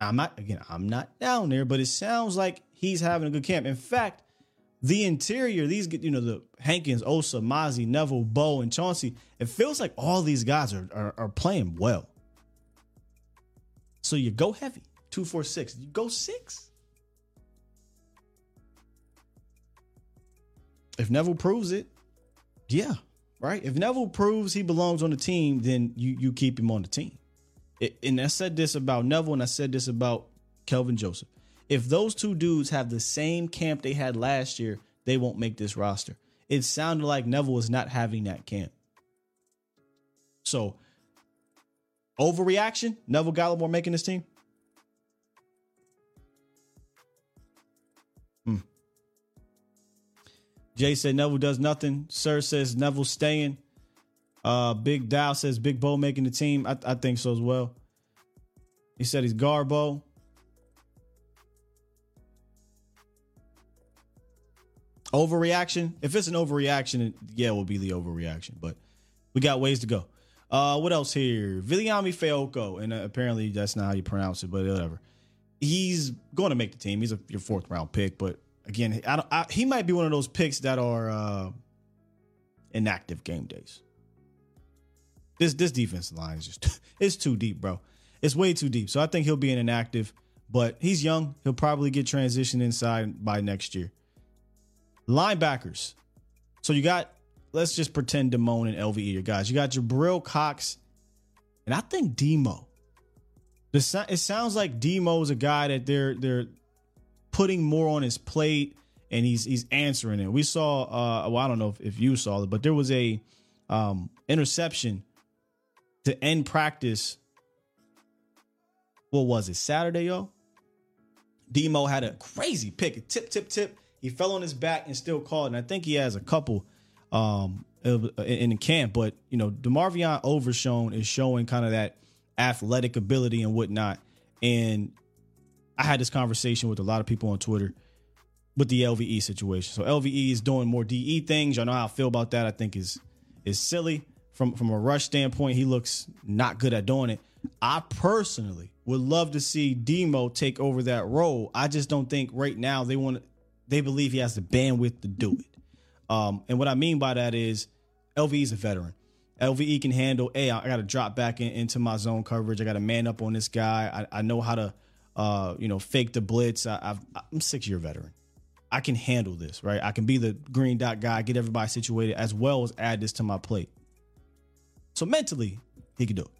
Speaker 1: I'm not again. I'm not down there, but it sounds like he's having a good camp. In fact, the interior, these you know the Hankins, Osa, Mazi, Neville, Bo, and Chauncey. It feels like all these guys are, are are playing well. So you go heavy, two, four, six. You go six. If Neville proves it, yeah, right. If Neville proves he belongs on the team, then you you keep him on the team. It, and I said this about Neville, and I said this about Kelvin Joseph. If those two dudes have the same camp they had last year, they won't make this roster. It sounded like Neville was not having that camp. So, overreaction, Neville Gallimore making this team? Hmm. Jay said Neville does nothing. Sir says Neville staying. Uh, Big Dow says Big Bo making the team. I, I think so as well. He said he's Garbo. Overreaction. If it's an overreaction, yeah, it will be the overreaction. But we got ways to go. Uh, what else here? Viliami Fehoko, and uh, apparently that's not how you pronounce it, but whatever. he's going to make the team. He's a your fourth round pick, but again, I I, he might be one of those picks that are uh, inactive game days. This this defensive line is just it's too deep, bro. It's way too deep. So I think he'll be an inactive, but he's young. He'll probably get transitioned inside by next year. Linebackers. So you got let's just pretend Damone and LVE are guys. You got Jabril Cox, and I think Demo. It sounds like Demo's a guy that they're they're putting more on his plate and he's he's answering it. We saw uh well I don't know if, if you saw it, but there was a um interception to end practice. What was it? Saturday, yo? Demo had a crazy pick, a tip, tip, tip. He fell on his back and still called. And I think he has a couple um in the camp. But you know, DeMarvion Overshown is showing kind of that athletic ability and whatnot. And I had this conversation with a lot of people on Twitter with the LVE situation. So LVE is doing more DE things. Y'all know how I feel about that. I think is is silly from from a rush standpoint. He looks not good at doing it. I personally would love to see Demo take over that role. I just don't think right now they want they believe he has the bandwidth to do it. Um, and what I mean by that is LVE is a veteran. LVE can handle, hey, I got to drop back in, into my zone coverage. I got to man up on this guy. I, I know how to, uh, you know, fake the blitz. I, I'm six year veteran. I can handle this, right? I can be the green dot guy, get everybody situated, as well as add this to my plate. So mentally, he can do it.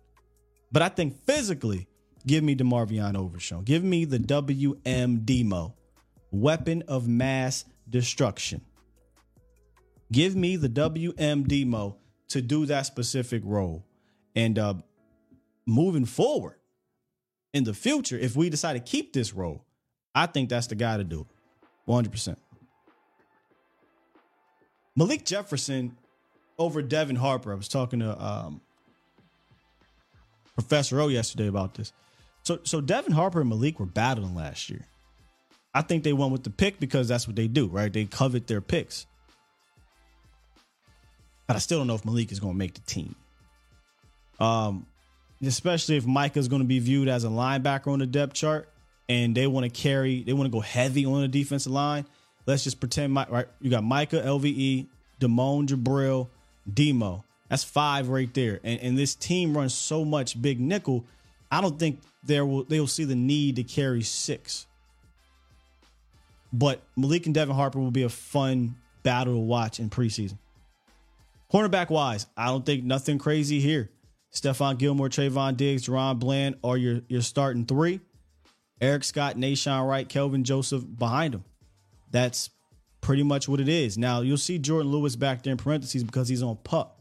Speaker 1: But I think physically, give me DeMarvion Overshown. Give me the WM Demo, weapon of mass destruction. Give me the WM Demo to do that specific role. And uh, moving forward in the future, if we decide to keep this role, I think that's the guy to do it. 100%. Malik Jefferson over Devin Harper. I was talking to um, Professor O yesterday about this. So, so Devin Harper and Malik were battling last year. I think they won with the pick because that's what they do, right? They covet their picks. But I still don't know if Malik is going to make the team. Um, especially if Micah is going to be viewed as a linebacker on the depth chart, and they want to carry, they want to go heavy on the defensive line. Let's just pretend, right? You got Micah, LVE, Damone, Jabril, Demo. That's five right there. And, and this team runs so much big nickel. I don't think there will they will see the need to carry six. But Malik and Devin Harper will be a fun battle to watch in preseason. Cornerback wise, I don't think nothing crazy here. Stephon Gilmore, Trevon Diggs, DaRon Bland are your, your starting three. Eric Scott, Nahshon Wright, Kelvin Joseph behind him. That's pretty much what it is. Now, you'll see Jourdan Lewis back there in parentheses because he's on pup.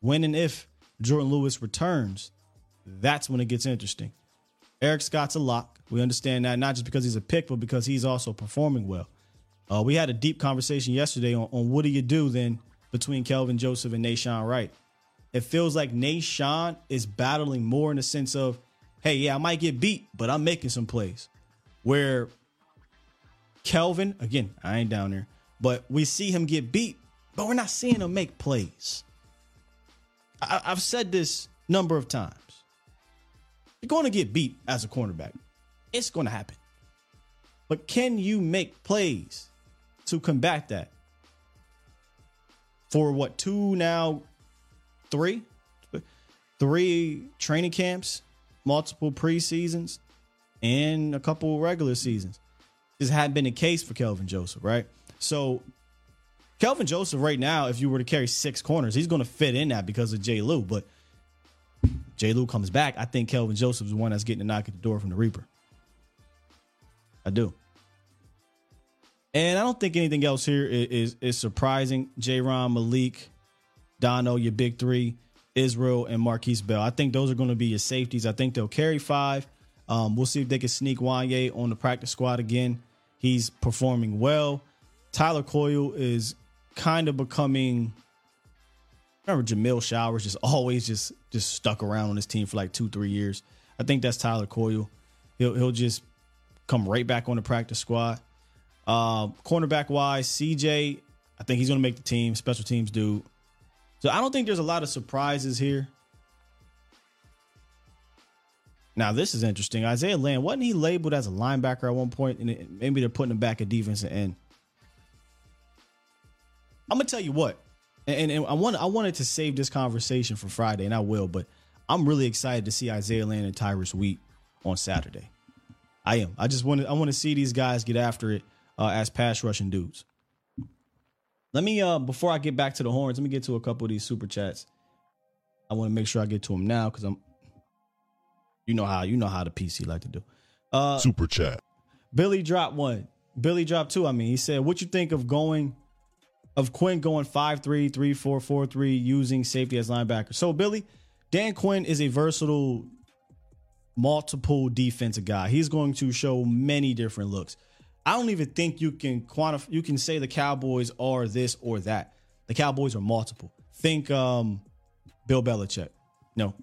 Speaker 1: When and if Jourdan Lewis returns, that's when it gets interesting. Eric Scott's a lock. We understand that not just because he's a pick, but because he's also performing well. Uh, we had a deep conversation yesterday on, on what do you do then between Kelvin Joseph and Nahshon Wright. It feels like Nahshon is battling more in the sense of, hey, yeah, I might get beat, but I'm making some plays. Where Kelvin, again, I ain't down there, but we see him get beat, but we're not seeing him make plays. I, have said this number of times. You're going to get beat as a cornerback. It's going to happen. But can you make plays to combat that? For what, two now, three? Three training camps, multiple preseasons, and a couple regular seasons. This hadn't been the case for Kelvin Joseph, right? So Kelvin Joseph right now, if you were to carry six corners, he's going to fit in that because of Jay Lou. But Jay Lou comes back, I think Kelvin Joseph is the one that's getting a knock at the door from the Reaper. I do. And I don't think anything else here is is, is surprising. J-Ron, Malik, Dono, your big three, Israel, and Markquese Bell. I think those are going to be your safeties. I think they'll carry five. Um, we'll see if they can sneak Juanyeh on the practice squad again. He's performing well. Tyler Coyle is kind of becoming. Remember Jameill Showers just always just just stuck around on this team for like two three years. I think that's Tyler Coyle. He'll he'll just come right back on the practice squad. Uh, cornerback wise, CJ, I think he's going to make the team. Special teams dude. So I don't think there's a lot of surprises here. Now this is interesting. Isaiah Land wasn't he labeled as a linebacker at one point, and maybe they're putting him back at defensive end. I'm gonna tell you what, and, and I want I wanted to save this conversation for Friday, and I will, but I'm really excited to see Isaiah Land and Tyrus Wheat on Saturday. I am. I just want to I want to see these guys get after it uh, as pass rushing dudes. Let me uh before I get back to the horns, let me get to a couple of these super chats. I want to make sure I get to them now because I'm you know how you know how the PC like to do. Uh
Speaker 7: Super chat.
Speaker 1: Billy dropped one. Billy dropped two. I mean, he said, "What you think of going of Quinn going 5-3, 3-4, 4-3 using safety as linebacker?" So, Billy, Dan Quinn is a versatile multiple defensive guy. He's going to show many different looks. I don't even think you can quantify you can say the Cowboys are this or that. The Cowboys are multiple. Think um Bill Belichick. No.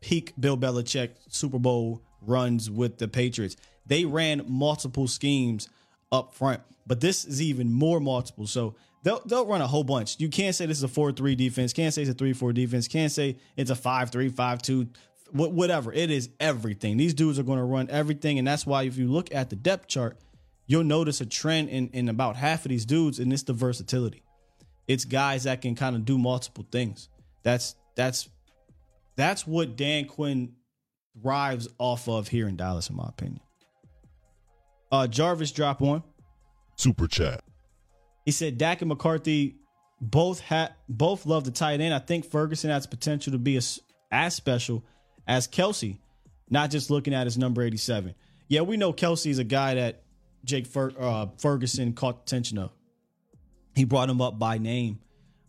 Speaker 1: Peak Bill Belichick Super Bowl runs with the Patriots. They ran multiple schemes up front, but this is even more multiple. So they'll they'll run a whole bunch. You can't say this is a 4-3 defense, can't say it's a 3-4 defense, can't say it's a 5-3, 5-2, whatever. It is everything. These dudes are going to run everything and that's why if you look at the depth chart, you'll notice a trend in in about half of these dudes and it's the versatility. It's guys that can kind of do multiple things. That's that's that's what Dan Quinn thrives off of here in Dallas, in my opinion. Uh, Jarvis drop one.
Speaker 7: Super chat.
Speaker 1: He said Dak and McCarthy both had both love the tight end. I think Ferguson has potential to be as, as special as Kelce, not just looking at his number 87. Yeah, we know Kelce is a guy that Jake Fer, uh, Ferguson caught attention of. He brought him up by name.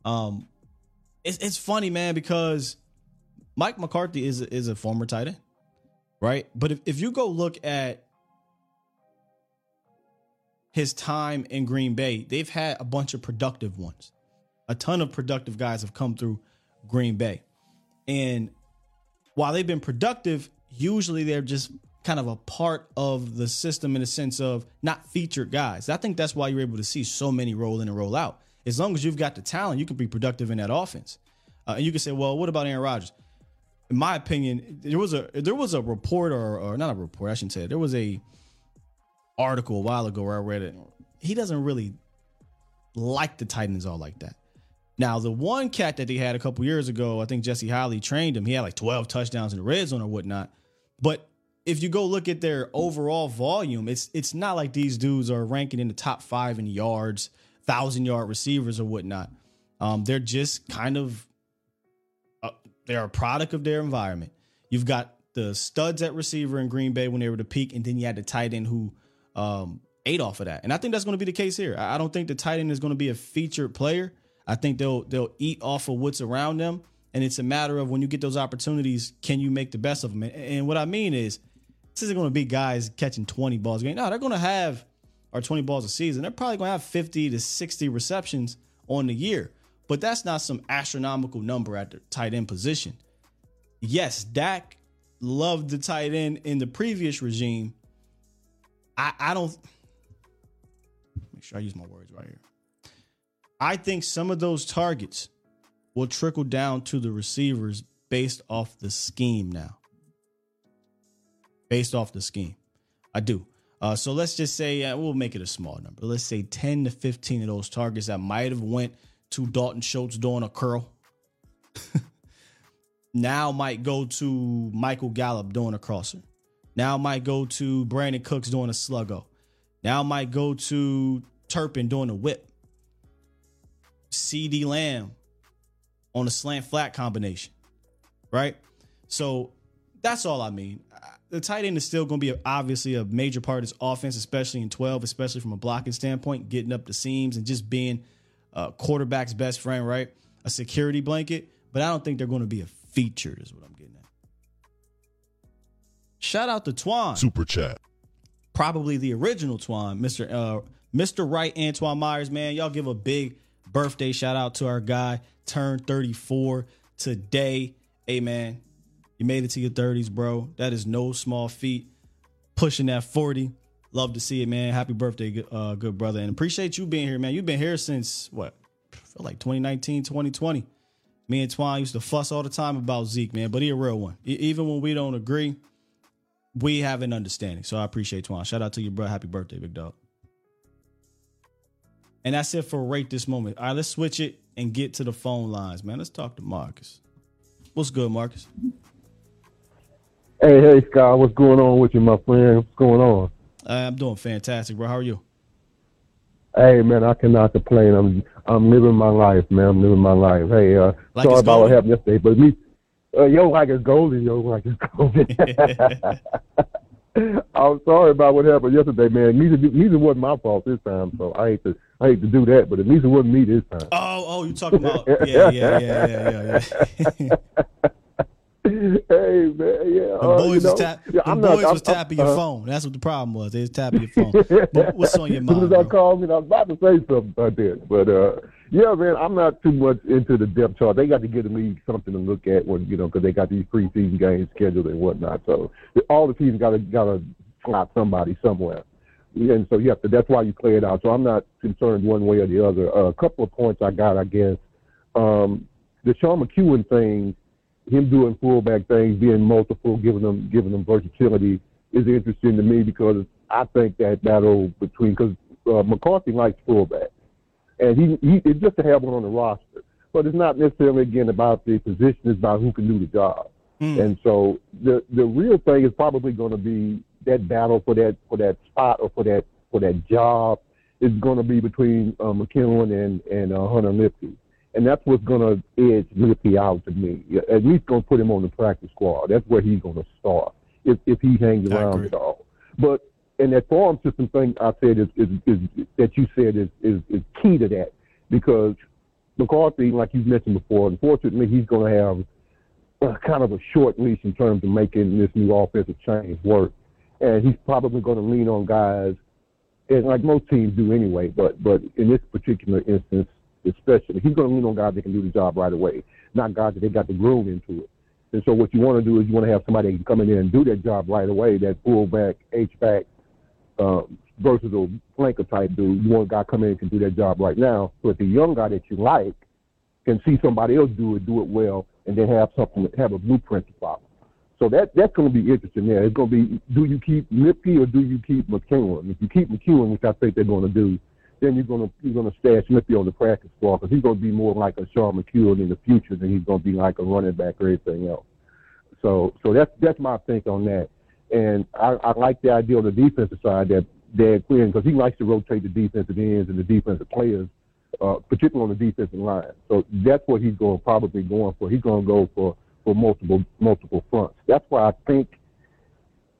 Speaker 1: Um, it's it's funny, man, because Mike McCarthy is is a former tight end, right? But if, if you go look at his time in Green Bay, they've had a bunch of productive ones. A ton of productive guys have come through Green Bay. And while they've been productive, usually they're just kind of a part of the system in the sense of not featured guys. I think that's why you're able to see so many roll in and roll out. As long as you've got the talent, you can be productive in that offense. Uh, and you can say, well, what about Aaron Rodgers? In my opinion, there was a there was a report or, or not a report, I shouldn't say it. There was a article a while ago where I read it. He doesn't really like the Titans all like that. Now, the one cat that they had a couple years ago, I think Jesse Holly trained him. He had like 12 touchdowns in the red zone or whatnot. But if you go look at their overall volume, it's it's not like these dudes are ranking in the top five in yards, thousand yard receivers or whatnot. Um, they're just kind of uh, they're a product of their environment. You've got the studs at receiver in Green Bay when they were the peak, and then you had the tight end who um, ate off of that. And I think that's going to be the case here. I don't think the tight end is going to be a featured player. I think they'll they'll eat off of what's around them, and it's a matter of when you get those opportunities, can you make the best of them? And, and what I mean is, this isn't going to be guys catching 20 balls a game. No, they're going to have or 20 balls a season. They're probably going to have 50 to 60 receptions on the year, but that's not some astronomical number at the tight end position. Yes, Dak loved the tight end in the previous regime. I, I don't make sure I use my words right here. I think some of those targets will trickle down to the receivers based off the scheme now. Based off the scheme. I do. Uh, so let's just say uh, we'll make it a small number. Let's say 10 to 15 of those targets that might have went to Dalton Schultz doing a curl. now might go to Michael Gallup doing a crosser. Now I might go to Brandin Cooks doing a sluggo. Now I might go to Turpin doing a whip. CeeDee Lamb on a slant flat combination. Right? So that's all I mean. The tight end is still going to be obviously a major part of this offense, especially in 12, especially from a blocking standpoint, getting up the seams and just being a quarterback's best friend, right? A security blanket. But I don't think they're going to be a feature, is what I'm getting at. Shout out to Twan.
Speaker 7: Super chat.
Speaker 1: Probably the original Twan, Mr. Uh, Mr. Right, Antoine Myers, man. Y'all give a big birthday shout out to our guy. Turned 34 today. Hey, man, you made it to your 30s, bro. That is no small feat. Pushing that 40. Love to see it, man. Happy birthday, uh, good brother. And appreciate you being here, man. You've been here since what? I feel like 2019, 2020. Me and Twan used to fuss all the time about Zeke, man, but he a real one. Even when we don't agree, we have an understanding. So I appreciate Twan. Shout out to you, bro. Happy birthday, big dog. And that's it for right this moment. All right, let's switch it and get to the phone lines, man. Let's talk to Marcus. What's good, Marcus?
Speaker 7: Hey, hey, Scott. What's going on with you, my friend? What's going on?
Speaker 1: Uh, I'm doing fantastic, bro. How are you?
Speaker 7: Hey, man, I cannot complain. I'm I'm living my life, man. I'm living my life. Hey, uh,
Speaker 1: Like
Speaker 7: sorry about what happened yesterday, but me, uh, yo, like it's golden, yo, like it's golden. I'm sorry about what happened yesterday, man. Neither neither wasn't my fault this time, so I hate to I hate to do that, but it neither wasn't me this time.
Speaker 1: Oh, oh, you talking about? Yeah, yeah, yeah, yeah, yeah, yeah.
Speaker 7: hey, man, yeah.
Speaker 1: The
Speaker 7: uh,
Speaker 1: boys
Speaker 7: know,
Speaker 1: was, tap,
Speaker 7: yeah,
Speaker 1: the
Speaker 7: I'm
Speaker 1: boys
Speaker 7: not-
Speaker 1: was
Speaker 7: I'm-
Speaker 1: tapping your
Speaker 7: uh,
Speaker 1: phone. That's what the problem was. They was tapping your phone. But what's on your
Speaker 7: As soon
Speaker 1: mind,
Speaker 7: as I called me, I was about to say something about that. But uh, yeah, man, I'm not too much into the depth chart. They got to give the league something to look at when you know because they got these preseason games scheduled and whatnot. So all the teams got to got to slot somebody somewhere. And so you have to. That's why you play it out. So I'm not concerned one way or the other. Uh, a couple of points I got, I guess. Um, the Sean McEwen thing, him doing fullback things, being multiple, giving them giving them versatility is interesting to me because I think that battle between because uh, McCarthy likes fullback, and he he it's just to have one on the roster. But it's not necessarily again about the position; it's about who can do the job.
Speaker 1: Mm.
Speaker 7: And so the the real thing is probably going to be that battle for that for that spot or for that for that job is going to be between uh, McKeon and and uh, Hunter Luepke, and that's what's going to edge Luepke out to me. At least going to put him on the practice squad. That's where he's going to start if if he hangs around at all. But and that farm system thing I said is is, is that you said is, is is key to that because McCarthy, like you mentioned before, unfortunately he's going to have uh, kind of a short leash in terms of making this new offensive change work. And he's probably going to lean on guys, and like most teams do anyway, but but in this particular instance, especially, he's going to lean on guys that can do the job right away, not guys that they got to groom into it. And so what you want to do is you want to have somebody that can come in there and do that job right away, that fullback, H-back, um, versatile flanker type dude. You want a guy come in and can do that job right now. If the young guy that you like can see somebody else do it, do it well, and then have something, have a blueprint to follow. So that that's going to be interesting. There, it's going to be: do you keep Luepke or do you keep McKeon? If you keep McKeon, which I think they're going to do, then you're to you're to stash Luepke on the practice squad because he's to be more like a Sean McKeon in the future than he's to be like a running back or anything else. So so that's that's my think on that. And I, I like the idea on the defensive side that Dan Quinn because he likes to rotate the defensive ends and the defensive players uh, particularly on the defensive line. So that's what he's going probably going for. He's going to go for for multiple multiple fronts. That's why I think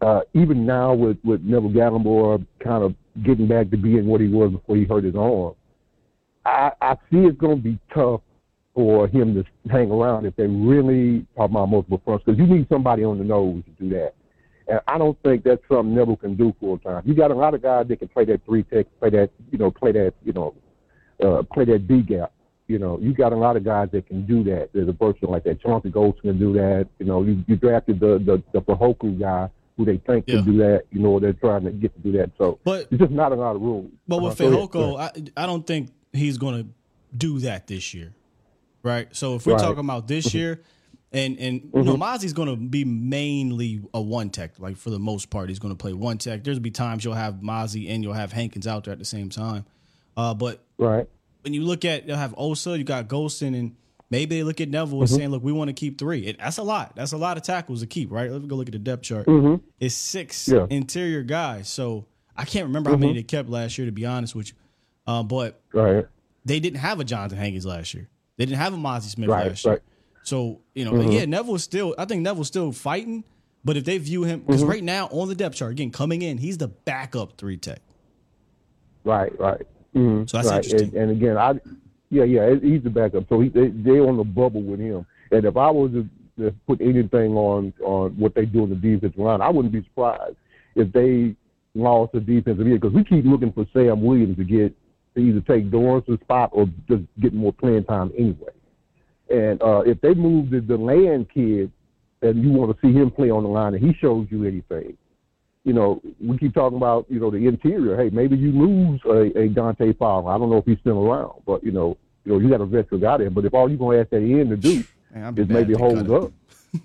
Speaker 7: uh, even now with with Neville Gallimore kind of getting back to being what he was before he hurt his arm, I, I see it's going to be tough for him to hang around if they really talk about multiple fronts because you need somebody on the nose to do that. And I don't think that's something Neville can do full time. You got a lot of guys that can play that three tech, play that you know, play that you know, uh, play that B gap. You know, you got a lot of guys that can do that. There's a person like that. Chauncey Golston can do that. You know, you, you drafted the the the Fehoko guy who they think
Speaker 1: Yeah.
Speaker 7: can do that. You know, they're trying to get to do that. So
Speaker 1: But
Speaker 7: it's just not a lot of room.
Speaker 1: But with
Speaker 7: Uh, go ahead, go
Speaker 1: Fehoko. I, I don't think he's going to do that this year, right? So if we're
Speaker 7: Right.
Speaker 1: talking about this year, and and you know Mazi's going to be mainly a one tech, like for the most part, he's going to play one tech. There's be times you'll have Mozzie and you'll have Hankins out there at the same time, uh, but
Speaker 7: right.
Speaker 1: when you look at you'll have Osa, you got Golston, and maybe they look at Neville and mm-hmm. saying, "Look, we want to keep three. It, that's a lot. That's a lot of tackles to keep, right? Let me go look at the depth chart. Mm-hmm. It's six
Speaker 7: Yeah.
Speaker 1: interior guys. So I can't remember how many mm-hmm. they kept last year, to be honest with you. Uh, but
Speaker 7: Right.
Speaker 1: they didn't have a Johnathan Hankins last year. They didn't have a Mazi Smith
Speaker 7: Right,
Speaker 1: last year.
Speaker 7: right.
Speaker 1: So you know, yeah, Neville's still. I think Neville's still fighting. But if they view him, because right now on the depth chart, again coming in, he's the backup three tech.
Speaker 7: Right, right. Mm-hmm.
Speaker 1: So that's
Speaker 7: right.
Speaker 1: interesting.
Speaker 7: And, and again, I, yeah, yeah, he's the backup. So he, they, they're on the bubble with him. And if I was to, to put anything on on what they do in the defensive line, I wouldn't be surprised if they lost the defensive end because we keep looking for Sam Williams to get to either take Dorance's spot or just get more playing time anyway. And uh, if they move the, the land kid, and you want to see him play on the line, and he shows you anything, you know, we keep talking about, you know, the interior. Hey, maybe you lose a, a Dante Fowler. I don't know if he's still around, but you know, you know, you got a veteran guy there. But if all you're gonna ask that end to do
Speaker 1: Man,
Speaker 7: is maybe hold up,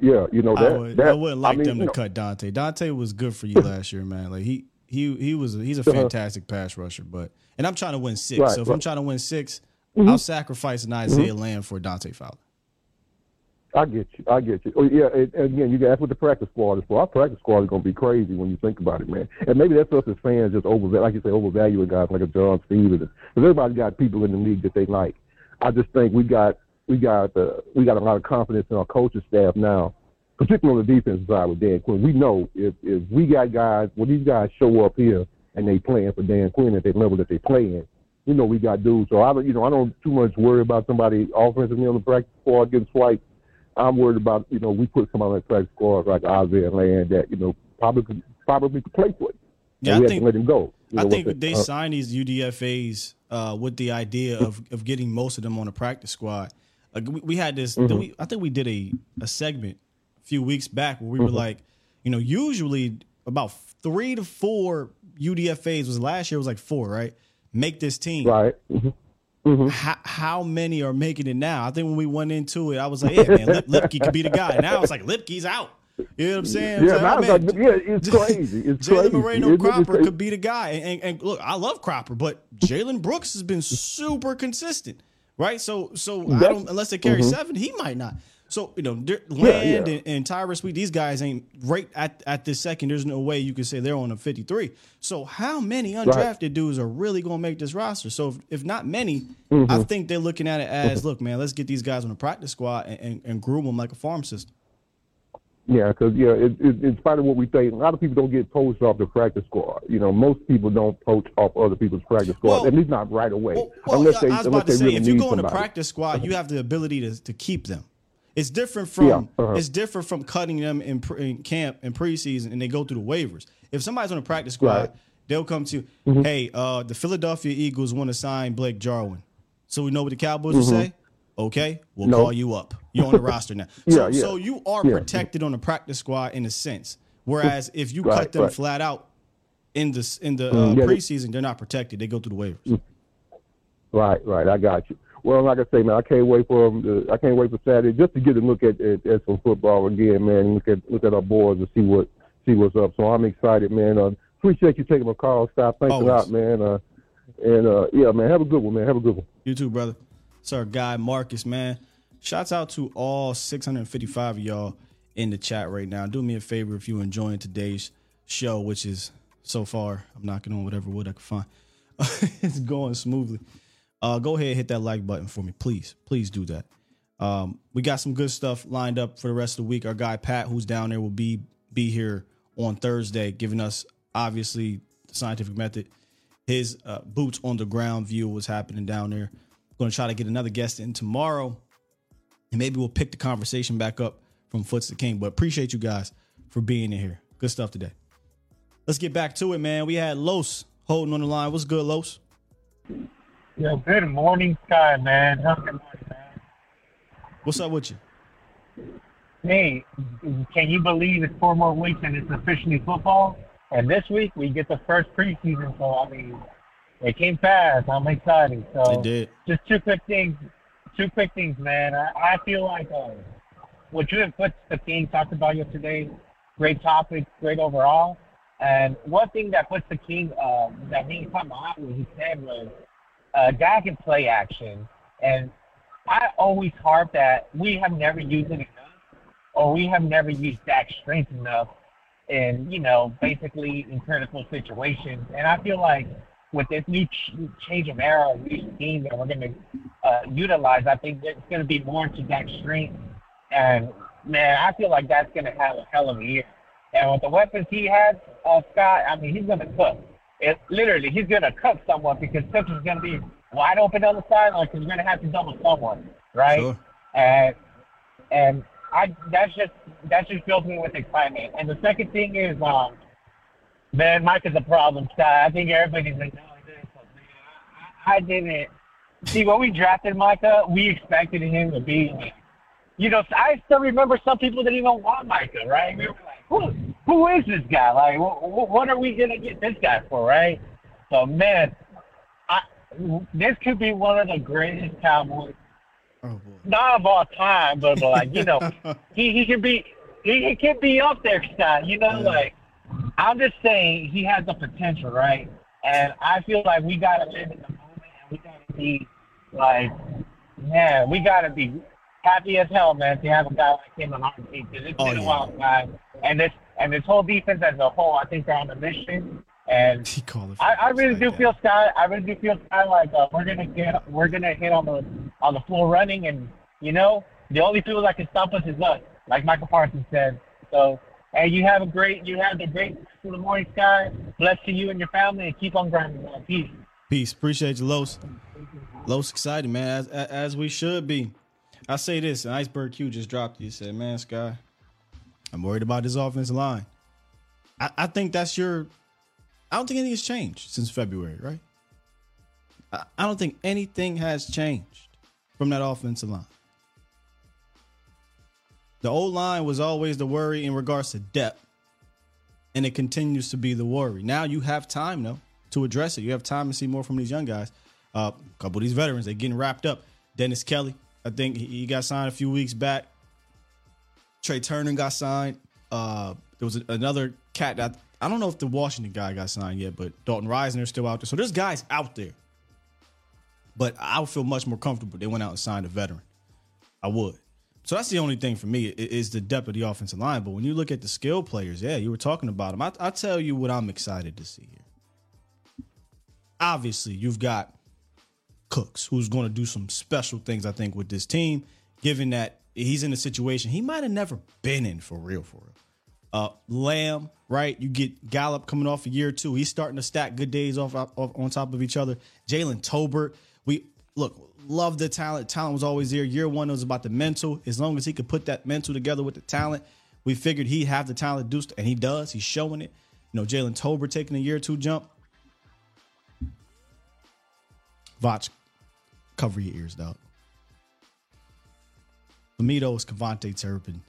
Speaker 7: Yeah, you know
Speaker 1: I,
Speaker 7: that.
Speaker 1: would,
Speaker 7: that
Speaker 1: I wouldn't like
Speaker 7: mean,
Speaker 1: them
Speaker 7: you
Speaker 1: to
Speaker 7: know,
Speaker 1: cut Dante. Dante was good for you last year, man. Like he he he was he's a
Speaker 7: Uh-huh.
Speaker 1: fantastic pass rusher, but and I'm trying to win six.
Speaker 7: Right,
Speaker 1: so if I'm.
Speaker 7: Mm-hmm.
Speaker 1: trying to win 6 I'll sacrifice an Isaiah Land for Dante Fowler.
Speaker 7: I get you. I get you. Oh yeah, and, and again, you that's what the practice squad is for. Our practice squad is going to be crazy when you think about it, man. And maybe that's us as fans just over, like you say, overvaluing guys like a John Stephens. Because everybody's got people in the league that they like. I just think we got we got uh, we got a lot of confidence in our coaching staff now, particularly on the defensive side with Dan Quinn. We know if if we got guys, when these guys show up here and they playing for Dan Quinn at the level that they playing, you know we got dudes. So I don't, you know, I don't too much worry about somebody offensively on the practice squad getting swiped. I'm worried about, you know, we put somebody on practice squad like Isaiah Land that, you know, probably probably could play for it.
Speaker 1: Yeah, I think-
Speaker 7: let him go. You
Speaker 1: I think they
Speaker 7: the- uh,
Speaker 1: signed these UDFA's uh, with the idea of, of getting most of them on the practice squad. We, we had this,
Speaker 7: Mm-hmm.
Speaker 1: we, I think we did a, a segment a few weeks back where we were
Speaker 7: Mm-hmm.
Speaker 1: like, you know, usually about three to four UDFA's was last year was like four, right? Make this team.
Speaker 7: right. Hmm
Speaker 1: How, how many are making it now? I think when we went into it, I was like, yeah, man, Lip, Luepke could be the guy. Now it's like Luepke's out. You know what I'm saying?
Speaker 7: Yeah,
Speaker 1: I'm like,
Speaker 7: it's
Speaker 1: man,
Speaker 7: like, yeah, it's crazy. It's
Speaker 1: Jalen
Speaker 7: crazy.
Speaker 1: Moreno
Speaker 7: It- it-
Speaker 1: Cropper
Speaker 7: it's-
Speaker 1: could be the guy. And, and, and look, I love Cropper, but Jalen Brooks has been super consistent, right? So, so I don't unless they carry seven, he might not. So you know, Land
Speaker 7: Mm-hmm. yeah.
Speaker 1: and, and Tyrus Wheat, these guys ain't right at at this second. There's no way you could say they're on a 53. So how many undrafted dudes are really going to make this roster? So if, if not many,
Speaker 7: Mm-hmm.
Speaker 1: I think they're looking at it as, look, man, let's get these guys on the practice squad and, and, and groom them like a farm system.
Speaker 7: Yeah, because yeah, it, it, in spite of what we think, a lot of people don't get poached off the practice squad. You know, most people don't poach off other people's practice squad,
Speaker 1: Well-
Speaker 7: at least not right away,
Speaker 1: Well, well,
Speaker 7: unless they
Speaker 1: I was
Speaker 7: unless
Speaker 1: about to say,
Speaker 7: really
Speaker 1: if you go in the practice squad, you have the ability to, to keep them. It's different from
Speaker 7: Yeah, uh-huh.
Speaker 1: it's different from cutting them in, pre, in camp and preseason, and they go through the waivers. If somebody's on the practice squad,
Speaker 7: Right.
Speaker 1: they'll come to,
Speaker 7: Mm-hmm.
Speaker 1: hey, uh, the Philadelphia Eagles want to sign Blake Jarwin, so we know what the Cowboys will say. Okay, we'll
Speaker 7: Mm-hmm.
Speaker 1: Call you up. You're on the roster now. So,
Speaker 7: Yeah, yeah.
Speaker 1: so you are protected on the practice squad in a sense. Whereas if you
Speaker 7: Right,
Speaker 1: cut them
Speaker 7: right.
Speaker 1: flat out in the in the uh,
Speaker 7: Mm, yeah,
Speaker 1: preseason, they're not protected. They go through the waivers.
Speaker 7: Right, right. I got you. Well, like I say, man, I can't wait for um, the, I can't wait for Saturday just to get a look at, at, at some football again, man. Look at look at our boys and see what see what's up. So I'm excited, man. Uh, appreciate you taking my call. Stop. Thanks a lot, man. Uh, and uh, yeah, man, have a good one, man. Have a good one.
Speaker 1: You too, brother. Sir, guy Marcus, man. Shouts out to all 655 of y'all in the chat right now. Do me a favor if you're enjoying today's show, which is so far, I'm knocking on whatever wood I can find. it's going smoothly. Uh, go ahead, and hit that like button for me, please. Please do that. Um, we got some good stuff lined up for the rest of the week. Our guy Pat, who's down there, will be be here on Thursday, giving us obviously the scientific method, his uh, boots on the ground view of what's happening down there. going to try to get another guest in tomorrow, and maybe we'll pick the conversation back up from Foots the King. But appreciate you guys for being in here. Good stuff today. Let's get back to it, man. We had Los holding on the line. What's good, Los?
Speaker 8: Yo, good morning, Sky, man. How's it going, man?
Speaker 1: What's up with you?
Speaker 8: Hey, can you believe it's four more weeks and it's officially football? And this week we get the first preseason, so I mean, it came fast. I'm excited. So
Speaker 1: They did.
Speaker 8: just two quick things. Two quick things, man. I, I feel like uh, what you and Foots the King talked about yesterday, great topic, great overall. And one thing that puts the King uh, that he caught my eye what he said was uh, guy can play action, and I always harp that we have never used it enough, or we have never used Dak's strength enough in, you know, basically in critical situations. And I feel like with this new ch- change of era, new scheme that we're going to uh, utilize, I think it's going to be more into Dak's strength. And man, I feel like that's going to have a hell of a year. And with the weapons he has, uh, Scott, I mean, he's going to cook. It literally, he's going to cut someone because Cook is going to be wide open on the sideline because he's going to have to double someone, right?
Speaker 1: Sure.
Speaker 8: And and I that's just that just fills me with excitement. And the second thing is, um, man, Mike is a problem, Scott. I think everybody's like, no, this, but man, I, I didn't see when we drafted Micah. We expected him to be, you know, I still remember some people didn't even want Micah, right? We were like, who who is this guy? Like, wh- wh- what are we gonna get this guy for, right? So man, I this could be one of the greatest Cowboys
Speaker 1: Oh
Speaker 8: not of all time, but, but like you know, he he could be he, he can be up there, Scott. You know,
Speaker 1: Yeah.
Speaker 8: like I'm just saying he has the potential, right? And I feel like we gotta live in the moment, and we gotta be like, man, we gotta be happy as hell, man, to have a guy like him on our team because it's
Speaker 1: Oh,
Speaker 8: been a while, guys. And this and this whole defense as a whole, I think they're on a mission. And
Speaker 1: He called it.
Speaker 8: I, I really do feel Scott. I really do feel Scott like uh, we're gonna get we're gonna hit on the on the floor running, and you know the only people that can stop us is us, like Micah Parsons said. So, hey, you have a great you have the great for the morning, Sky. Blessed to you and your family, and keep on grinding, man. Peace.
Speaker 1: Peace. Appreciate you, Los. Los excited, man, as as we should be. I say this, and Iceberg Q just dropped you. Said, man, Sky, I'm worried about this offensive line. I, I think that's your. I don't think anything has changed since February, right? I, I don't think anything has changed from that offensive line. The old line was always the worry in regards to depth, and it continues to be the worry. Now you have time though to address it. You have time to see more from these young guys. Uh, a couple of these veterans, they're getting wrapped up. Dennis Kelly, I think he- got signed a few weeks back. Trai Turner got signed. Uh, there was another cat that I don't know if the Washington guy got signed yet, but Dalton Risner is still out there. So there's guys out there. But I would feel much more comfortable. They went out and signed a veteran. I would. So that's the only thing for me is the depth of the offensive line. But when you look at the skill players, yeah, you were talking about them. I, I tell you what I'm excited to see here. Obviously, you've got Cooks, who's going to do some special things, I think, with this team, given that he's in a situation he might have never been in for real, for real. Uh, Lamb, right? You get Gallup coming off a year or two. He's starting to stack good days off, off on top of each other. Jalen Tolbert, we look love the talent. Talent was always there. Year one was about the mental. As long as he could put that mental together with the talent, we figured he'd have the talent do, and he does. He's showing it. You know, Jalen Tolbert taking a year or two jump. Vach, cover your ears, dog. For me, though, it's KaVontae Turpin.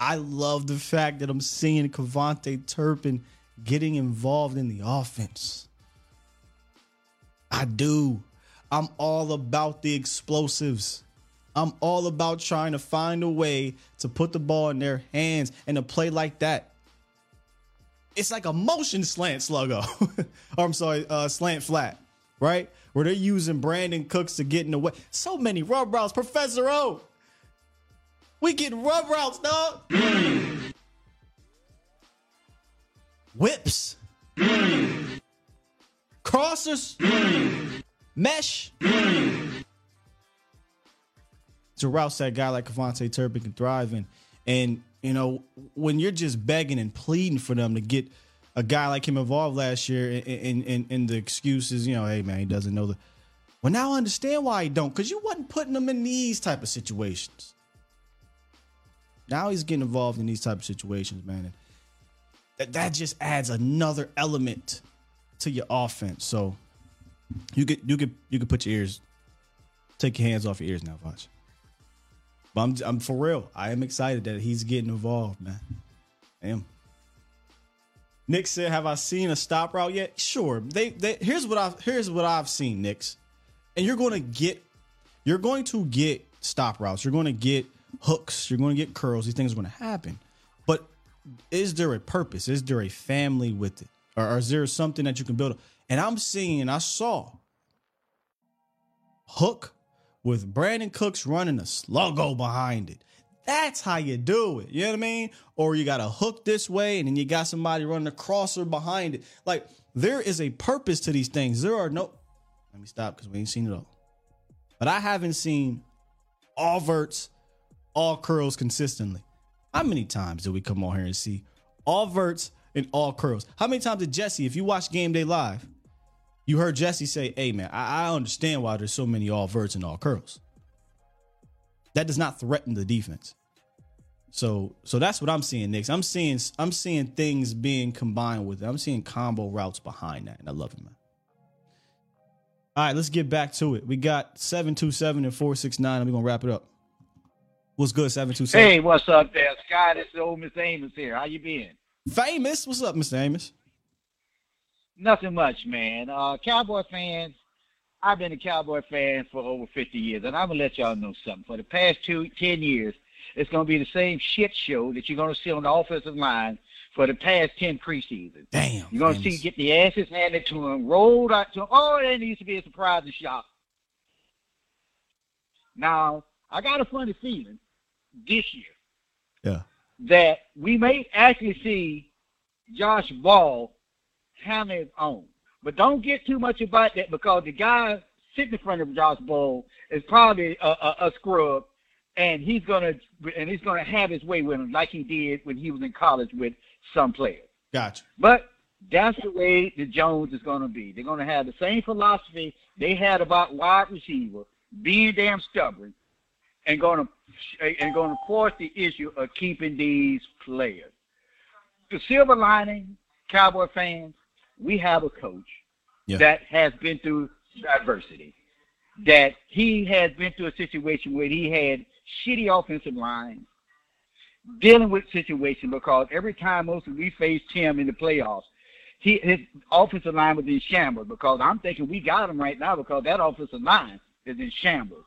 Speaker 1: I love the fact that I'm seeing KaVontae Turpin getting involved in the offense. I do. I'm all about the explosives. I'm all about trying to find a way to put the ball in their hands and to play like that. It's like a motion slant sluggo. or I'm sorry, uh, slant flat, right? Where they're using Brandin Cooks to get in the way. So many rub routes, Professor O. We get rub routes, dog. Whips. Crossers. Mesh. It's a route that guy like KaVontae Turpin can thrive in. And, you know, when you're just begging and pleading for them to get a guy like him involved last year and, and the excuses, you know, hey, man, he doesn't know the. Well, now I understand why he don't, because you wasn't putting him in these type of situations. Now he's getting involved in these type of situations, man. And that, that just adds another element to your offense. So you could you could you could put your ears, take your hands off your ears now, watch. But I'm I'm for real. I am excited that he's getting involved, man. I am. Nick said, "Have I seen a stop route yet?" Sure. They, they here's what I've here's what I've seen, Knicks, and you're going to get you're going to get stop routes. You're going to get hooks. You're going to get curls. These things are going to happen. But is there a purpose? Is there a family with it, or, or is there something that you can build? And I'm seeing, I saw hook with Brandin Cooks running a sluggo behind it. That's how you do it. You know what I mean? Or you got a hook this way and then you got somebody running a crosser behind it. Like there is a purpose to these things. There are no. Let me stop because we ain't seen it all. But I haven't seen all verts, all curls consistently. How many times did we come on here and see all verts and all curls? How many times did Jesse, if you watch Game Day Live, you heard Jesse say, Hey man, I, I understand why there's so many all verts and all curls. That does not threaten the defense. So so that's what I'm seeing, Knicks. I'm seeing I'm seeing things being combined with it. I'm seeing combo routes behind that, and I love it, man. All right, let's get back to it. We got 727 and 469. We're gonna wrap it up. What's good, 727?
Speaker 9: Hey, what's up there, Scott? It's the old Miss Amos here. How you been?
Speaker 1: Famous. What's up, Mr. Amos?
Speaker 9: Nothing much, man. Uh, Cowboy fans, I've been a Cowboy fan for over 50 years, and I'm gonna let y'all know something. For the past two, 10 years, it's gonna be the same shit show that you're gonna see on the offensive line for the past 10 preseasons.
Speaker 1: Damn.
Speaker 9: You're gonna see get the asses handed to them, rolled out to them. Oh, there needs to be a surprise and shock. Now, I got a funny feeling this year
Speaker 1: Yeah.
Speaker 9: that we may actually see Josh Ball hammer his own. But don't get too much about that because the guy sitting in front of Josh Ball is probably a, a, a scrub, and he's gonna and he's gonna have his way with him like he did when he was in college with some players.
Speaker 1: Gotcha.
Speaker 9: But that's the way the Jones is going to be. They're going to have the same philosophy they had about wide receiver, being damn stubborn, and going to and to force the issue of keeping these players. The silver lining, Cowboy fans, we have a coach
Speaker 1: Yeah.
Speaker 9: that has been through diversity. That he has been through a situation where he had shitty offensive lines, dealing with situation because every time mostly we faced him in the playoffs, he his offensive line was in shambles because I'm thinking we got him right now because that offensive line is in shambles.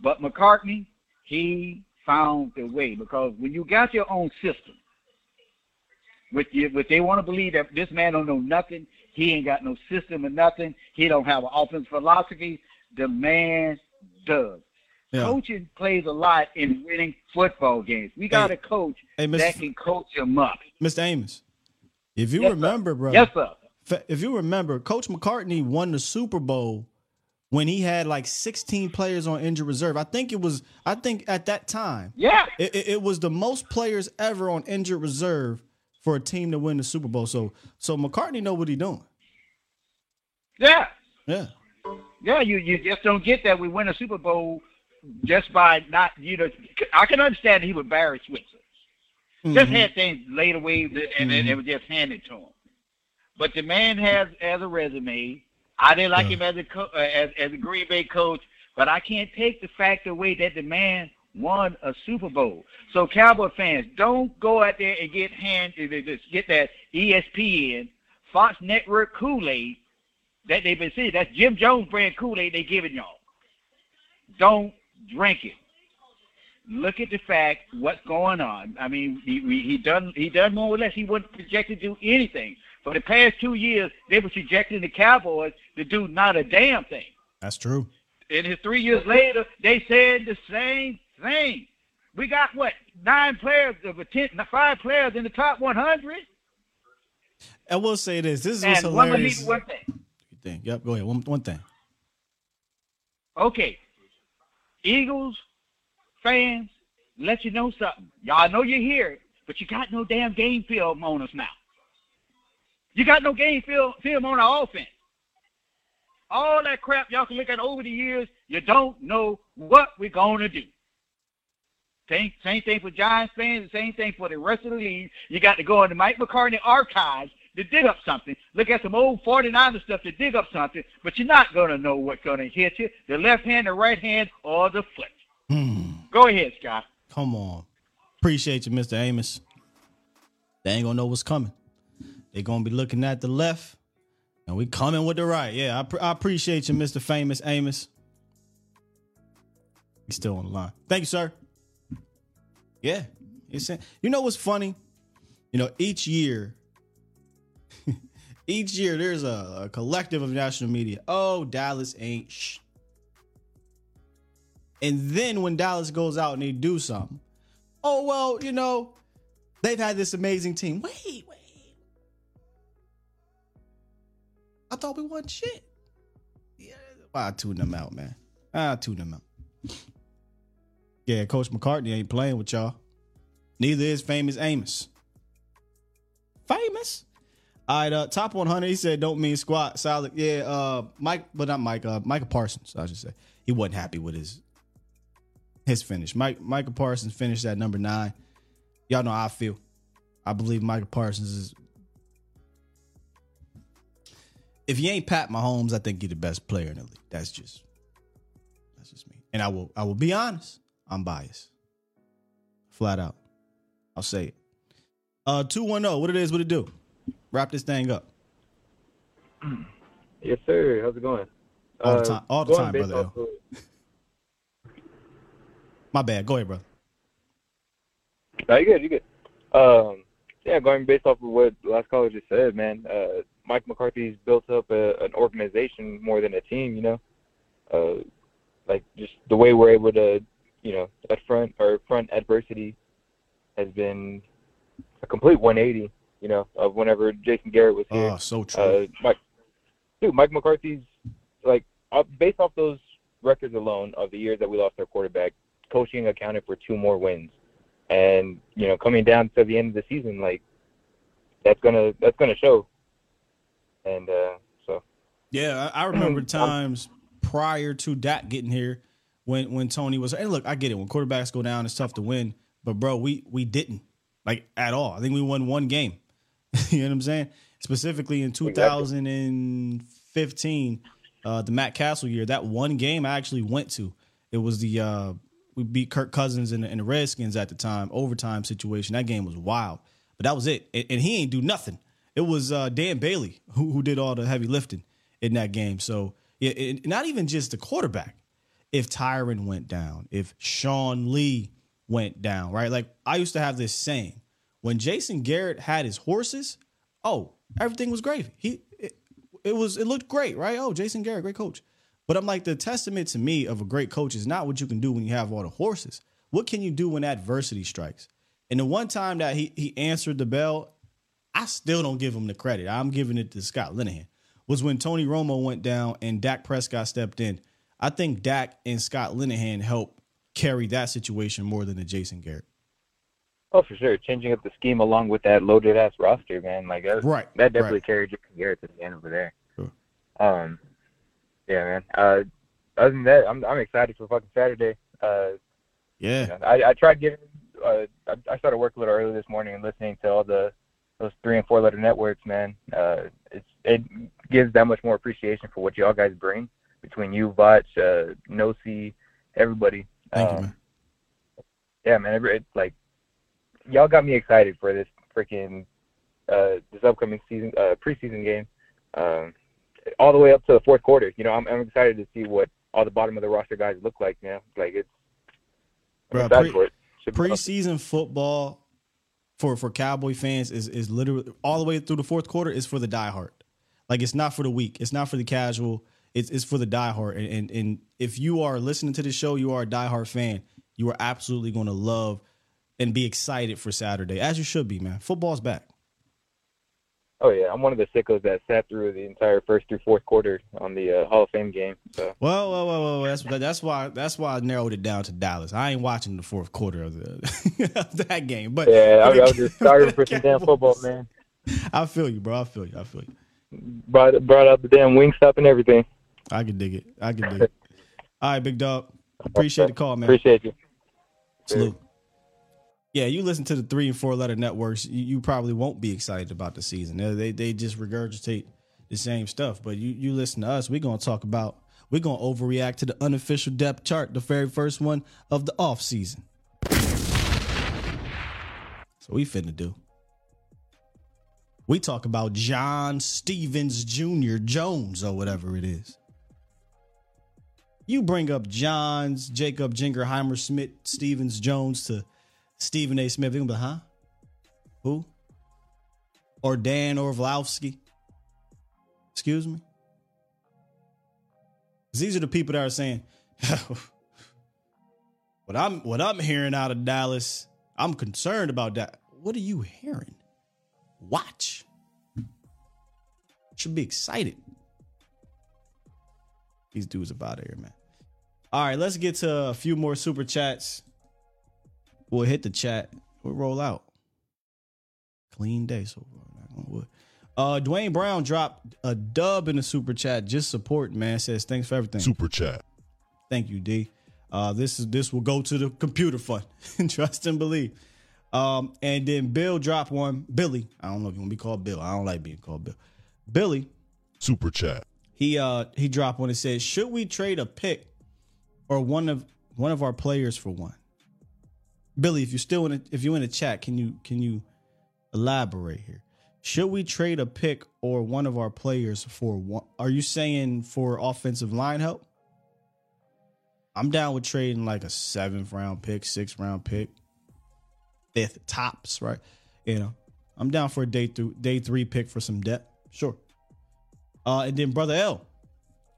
Speaker 9: But McCarthy, he found the way because when you got your own system, with you, they want to believe that this man don't know nothing, he ain't got no system or nothing, he don't have an offense philosophy. The man does.
Speaker 1: Yeah.
Speaker 9: Coaching plays a lot in winning football games. We got
Speaker 1: Hey.
Speaker 9: a coach
Speaker 1: Hey,
Speaker 9: that can coach them up.
Speaker 1: Mr. Amos, if you
Speaker 9: Yes, sir.
Speaker 1: remember, bro.
Speaker 9: Yes, sir.
Speaker 1: If you remember, Coach McCarthy won the Super Bowl when he had like 16 players on injured reserve. I think it was. I think at that time,
Speaker 9: Yeah.
Speaker 1: it, it, it was the most players ever on injured reserve for a team to win the Super Bowl. So, so McCarthy know what he doing.
Speaker 9: Yeah.
Speaker 1: Yeah.
Speaker 9: Yeah, you, you just don't get that we win a Super Bowl just by not, you know, I can understand he would Barry Switzer. Just
Speaker 1: Mhm.
Speaker 9: had things laid away and then it was just handed to him. But the man has as a resume. I didn't like
Speaker 1: Yeah.
Speaker 9: him as a co- uh, as as a Green Bay coach, but I can't take the fact away that the man won a Super Bowl. So Cowboy fans, don't go out there and get hand uh, just get that ESPN, Fox Network Kool Aid that they've been seeing. That's Jim Jones brand Kool Aid they giving y'all. Don't drink it. Look at the fact what's going on. I mean, he he he done he done more or less. He wasn't projected to do anything. For the past two years, they were projecting the Cowboys to do not a damn thing.
Speaker 1: That's true.
Speaker 9: And his three years later, they said the same thing. We got what nine players of a ten, five players in the top 100.
Speaker 1: I will say this. This is what's
Speaker 9: And one,
Speaker 1: hilarious.
Speaker 9: one thing.
Speaker 1: thing. Yep. Go ahead. One one thing.
Speaker 9: Okay. Eagles fans, let you know something. Y'all know you're here, but you got no damn game film on us now. You got no game film, film on our offense. All that crap y'all can look at over the years, you don't know what we're going to do. Same, same thing for Giants fans, the same thing for the rest of the league. You got to go into Mike McCarthy archives to dig up something. Look at some old 49er stuff to dig up something, but you're not going to know what's going to hit you the left hand, the right hand, or the foot.
Speaker 1: Hmm.
Speaker 9: Go ahead, Scott.
Speaker 1: Come on. Appreciate you, Mr. Amos. They ain't gonna know what's coming. They're gonna be looking at the left, and we coming with the right. Yeah, I, pr- I appreciate you, Mr. Famous Amos. He's still on the line. Thank you, sir. Yeah, it's you know what's funny? You know, each year, each year there's a, a collective of national media. Oh, Dallas ain't. And then when Dallas goes out and they do something, oh well, you know, they've had this amazing team. Wait, wait. I thought we won shit. Yeah, I tune them out, man. I tune them out. Yeah, Coach McCarthy ain't playing with y'all. Neither is famous Amos. Famous. All right, uh, top 100. He said, "Don't mean squat." Solid. Yeah, uh, Mike, but not Mike. Uh, Micah Parsons. I should say he wasn't happy with his his finish. Mike Micah Parsons finished at number nine. Y'all know how I feel. I believe Micah Parsons is. If you ain't Pat Mahomes, I think you're the best player in the league. That's just that's just me. And I will I will be honest. I'm biased. Flat out. I'll say it. Uh 210, what it is, what it do? Wrap this thing up.
Speaker 10: Yes, sir. How's it going?
Speaker 1: All the
Speaker 10: Uh,
Speaker 1: time, all the time, brother. My bad. Go ahead, brother.
Speaker 10: No, you good, you good. Um, yeah, going based off of what the last caller just said, man. Uh, Mike McCarthy's built up a, an organization more than a team. You know, uh, like just the way we're able to, you know, at front or front adversity has been a complete 180. You know, of whenever Jason Garrett was here.
Speaker 1: Oh, so true.
Speaker 10: Uh, Mike, dude, Mike McCarthy's like uh, based off those records alone of the years that we lost our quarterback, coaching accounted for two more wins, and you know coming down to the end of the season, like that's gonna that's gonna show. And uh, so
Speaker 1: Yeah, I, I remember times prior to Dak getting here when when Tony was. And look, I get it. When quarterbacks go down, it's tough to win. But bro, we we didn't like at all. I think we won one game. you know what I'm saying? Specifically in 2015, uh, the Matt Cassel year. That one game I actually went to. It was the uh, we beat Kirk Cousins and the, the Redskins at the time overtime situation. That game was wild, but that was it. And, and he ain't do nothing. It was uh, Dan Bailey who who did all the heavy lifting in that game. So yeah, it, not even just the quarterback. If Tyron went down, if Sean Lee went down, right? Like I used to have this saying: when Jason Garrett had his horses, oh, everything was great. He it, it was it looked great, right? Oh, Jason Garrett, great coach. But I'm like the testament to me of a great coach is not what you can do when you have all the horses. What can you do when adversity strikes? And the one time that he he answered the bell, I still don't give him the credit. I'm giving it to Scott Linehan. Was when Tony Romo went down and Dak Prescott stepped in. I think Dak and Scott Linehan helped carry that situation more than the Jason Garrett.
Speaker 10: Oh for sure, changing up the scheme along with that loaded ass roster, man. Like that,
Speaker 1: Right,
Speaker 10: that definitely
Speaker 1: right.
Speaker 10: carried Jason Garrett to the end over there.
Speaker 1: Sure.
Speaker 10: Um, yeah, man. Uh, other than that, I'm I'm excited for fucking Saturday. Uh,
Speaker 1: Yeah.
Speaker 10: you know, I I tried getting. Uh, I, I started work a little early this morning and listening to all the those three and four letter networks, man. Uh, it's it gives that much more appreciation for what y'all guys bring between you, Vach, uh, Nosi, everybody.
Speaker 1: Thank you,
Speaker 10: Um,
Speaker 1: man.
Speaker 10: Yeah, man. Every, it's like y'all got me excited for this freaking uh, this upcoming season uh, preseason game, um, all the way up to the fourth quarter. You know, I'm I'm excited to see what all the bottom of the roster guys look like. You know, like it's I'm excited
Speaker 1: pre-
Speaker 10: for it. Should
Speaker 1: preseason football for for Cowboy fans is is literally all the way through the fourth quarter is for the diehard. Like it's not for the weak. It's not for the casual. It's it's for the diehard. And and, and if you are listening to the show, you are a diehard fan. You are absolutely going to love and be excited for Saturday, as you should be, man. Football's back.
Speaker 10: Oh yeah, I'm one of the sickos that sat through the entire first through fourth quarter on the uh, Hall of Fame game. So
Speaker 1: Well, well, well, well that's that's why that's why I narrowed it down to Dallas. I ain't watching the fourth quarter of, the, of that game, but
Speaker 10: yeah, I, I was just starving for some damn football, man.
Speaker 1: I feel you, bro. I feel you. I feel you.
Speaker 10: Brought brought out the damn wing stop and everything.
Speaker 1: I can dig it. I can dig it. All right, big dog. Appreciate the call, man.
Speaker 10: Appreciate you.
Speaker 1: Salute. Yeah, you listen to the three and four letter networks, you, you probably won't be excited about the season. They, they they just regurgitate the same stuff. But you you listen to us, we're gonna talk about we're gonna overreact to the unofficial depth chart, the very first one of the off season. So we finna do. We talk about John Stephens Jr. Jones or whatever it is. You bring up Johns, Jacob Jingerheimer, Smith, Stephens Jones to Stephen A. Smith. They're gonna be like, huh? Who? Or Dan Orlovsky? Excuse me? these are the people that are saying, what I'm what I'm hearing out of Dallas, I'm concerned about that. What are you hearing? Watch. Should be excited. These dudes about here, man. All right, let's get to a few more super chats. We'll hit the chat. We'll roll out. Clean day so far. knock on wood. Uh, Dwayne Brown dropped a dub in the super chat. Just support, man. Says thanks for everything.
Speaker 11: Super chat.
Speaker 1: Thank you, D. Uh, this is this will go to the computer fund. Trust and believe. Um, and then Bill dropped one. Billy, I don't know if you want to be called Bill. I don't like being called Bill. Billy,
Speaker 11: Super chat.
Speaker 1: he uh he dropped one and said, "Should we trade a pick or one of one of our players for one?" Billy, if you're still in, a, if you're in the chat, can you can you elaborate here? Should we trade a pick or one of our players for one? Are you saying for offensive line help? I'm down with trading like a seventh round pick, sixth round pick, fifth tops, right? You know, I'm down for a day through day three pick for some depth. Sure. Uh, and then brother L,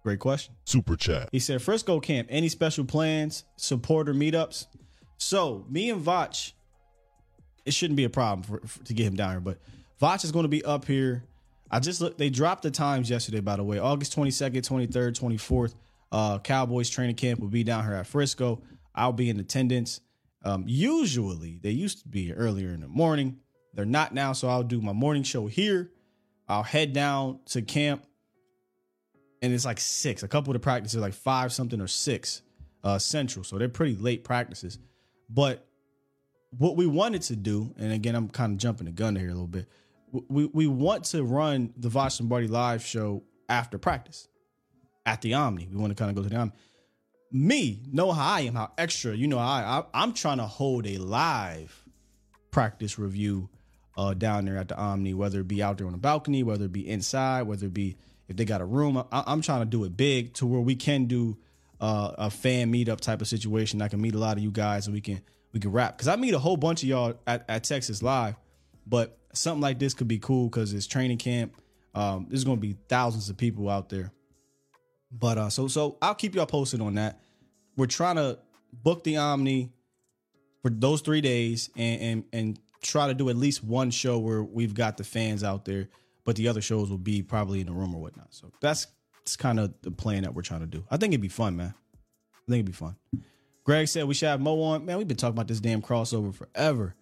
Speaker 1: great question.
Speaker 11: Super chat.
Speaker 1: He said Frisco camp. Any special plans, supporter meetups? So me and Vach, it shouldn't be a problem for, for- to get him down here, but Vach is going to be up here. I just looked. They dropped the times yesterday, by the way. August 22nd, 23rd, 24th. Uh, Cowboys training camp will be down here at Frisco. I'll be in attendance. Um, usually they used to be earlier in the morning. They're not now, so I'll do my morning show here. I'll head down to camp, and it's like six. A couple of the practices are like five something or six uh, central, so they're pretty late practices. But what we wanted to do, and again, I'm kind of jumping the gun here a little bit. We we want to run the Vosh Lombardi live show after practice at the Omni. We want to kind of go to the Omni. Me, know how I am, how extra. You know, I, I I'm trying to hold a live practice review uh, down there at the Omni, whether it be out there on the balcony, whether it be inside, whether it be if they got a room. I, I'm trying to do it big to where we can do uh, a fan meetup type of situation. I can meet a lot of you guys and we can we can rap because I meet a whole bunch of y'all at, at Texas Live, but something like this could be cool because it's training camp. Um, there's to be thousands of people out there. But uh, so so I'll keep y'all posted on that. We're trying to book the Omni for those three days and and and try to do at least one show where we've got the fans out there, but the other shows will be probably in the room or whatnot. So that's that's kind of the plan that we're trying to do. I think it'd be fun, man. I think it'd be fun. Greg said we should have Mo on. Man, we've been talking about this damn crossover forever.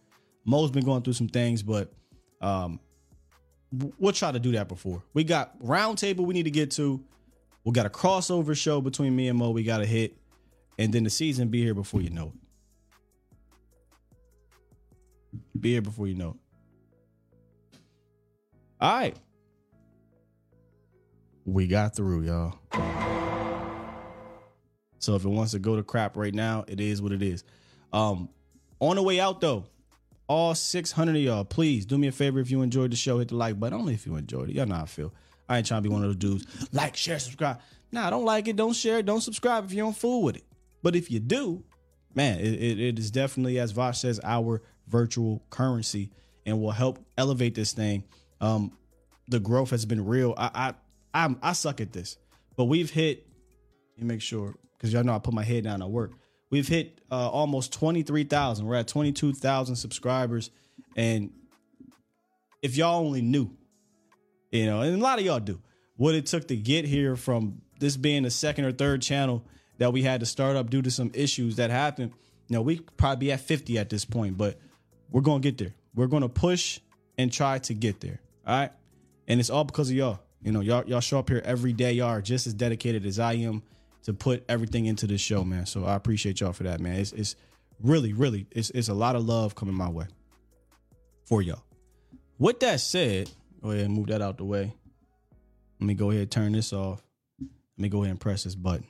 Speaker 1: Mo's been going through some things, but um, we'll try to do that before. We got roundtable we need to get to. We got a crossover show between me and Mo. We got to hit, and then the season be here before you know it. Be here before you know it. All right, we got through, y'all. So if it wants to go to crap right now, it is what it is. Um, on the way out though, all 600 of y'all, please do me a favor if you enjoyed the show, hit the like button. Only if you enjoyed it. Y'all know how I feel. I ain't trying to be one of those dudes. Like, share, subscribe. Nah, don't like it, don't share, it, don't subscribe if you don't fool with it. But if you do, man, it, it, it is definitely, as Vosh says, our virtual currency and will help elevate this thing. Um, the growth has been real. I I I'm, I suck at this, but we've hit. Let me make sure because y'all know I put my head down at work. We've hit uh, almost twenty three thousand. We're at twenty two thousand subscribers, and if y'all only knew, you know, and a lot of y'all do what it took to get here from this being the second or third channel that we had to start up due to some issues that happened. You know, we probably be at 50 at this point, but we're to get there. We're to push and try to get there. All right. And it's all because of y'all. You know, y'all, y'all show up here every day. Y'all are just as dedicated as I am to put everything into this show, man. So I appreciate y'all for that, man. It's, it's really, really, it's, it's a lot of love coming my way for y'all. With that said, go ahead and move that out the way. Let me go ahead and turn this off. Let me go ahead and press this button.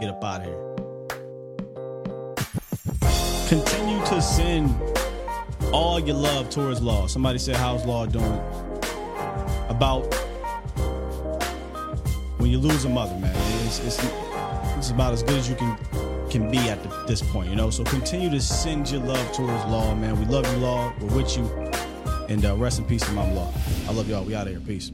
Speaker 1: Get up out of here. Continue to send all your love towards Law. Somebody said, How's Law doing? About when you lose a mother, man. It's, it's, it's about as good as you can can be at the, this point, you know? So continue to send your love towards Law, man. We love you, Law. We're with you. And uh, rest in peace to Mom Law. I love y'all. We out of here. Peace.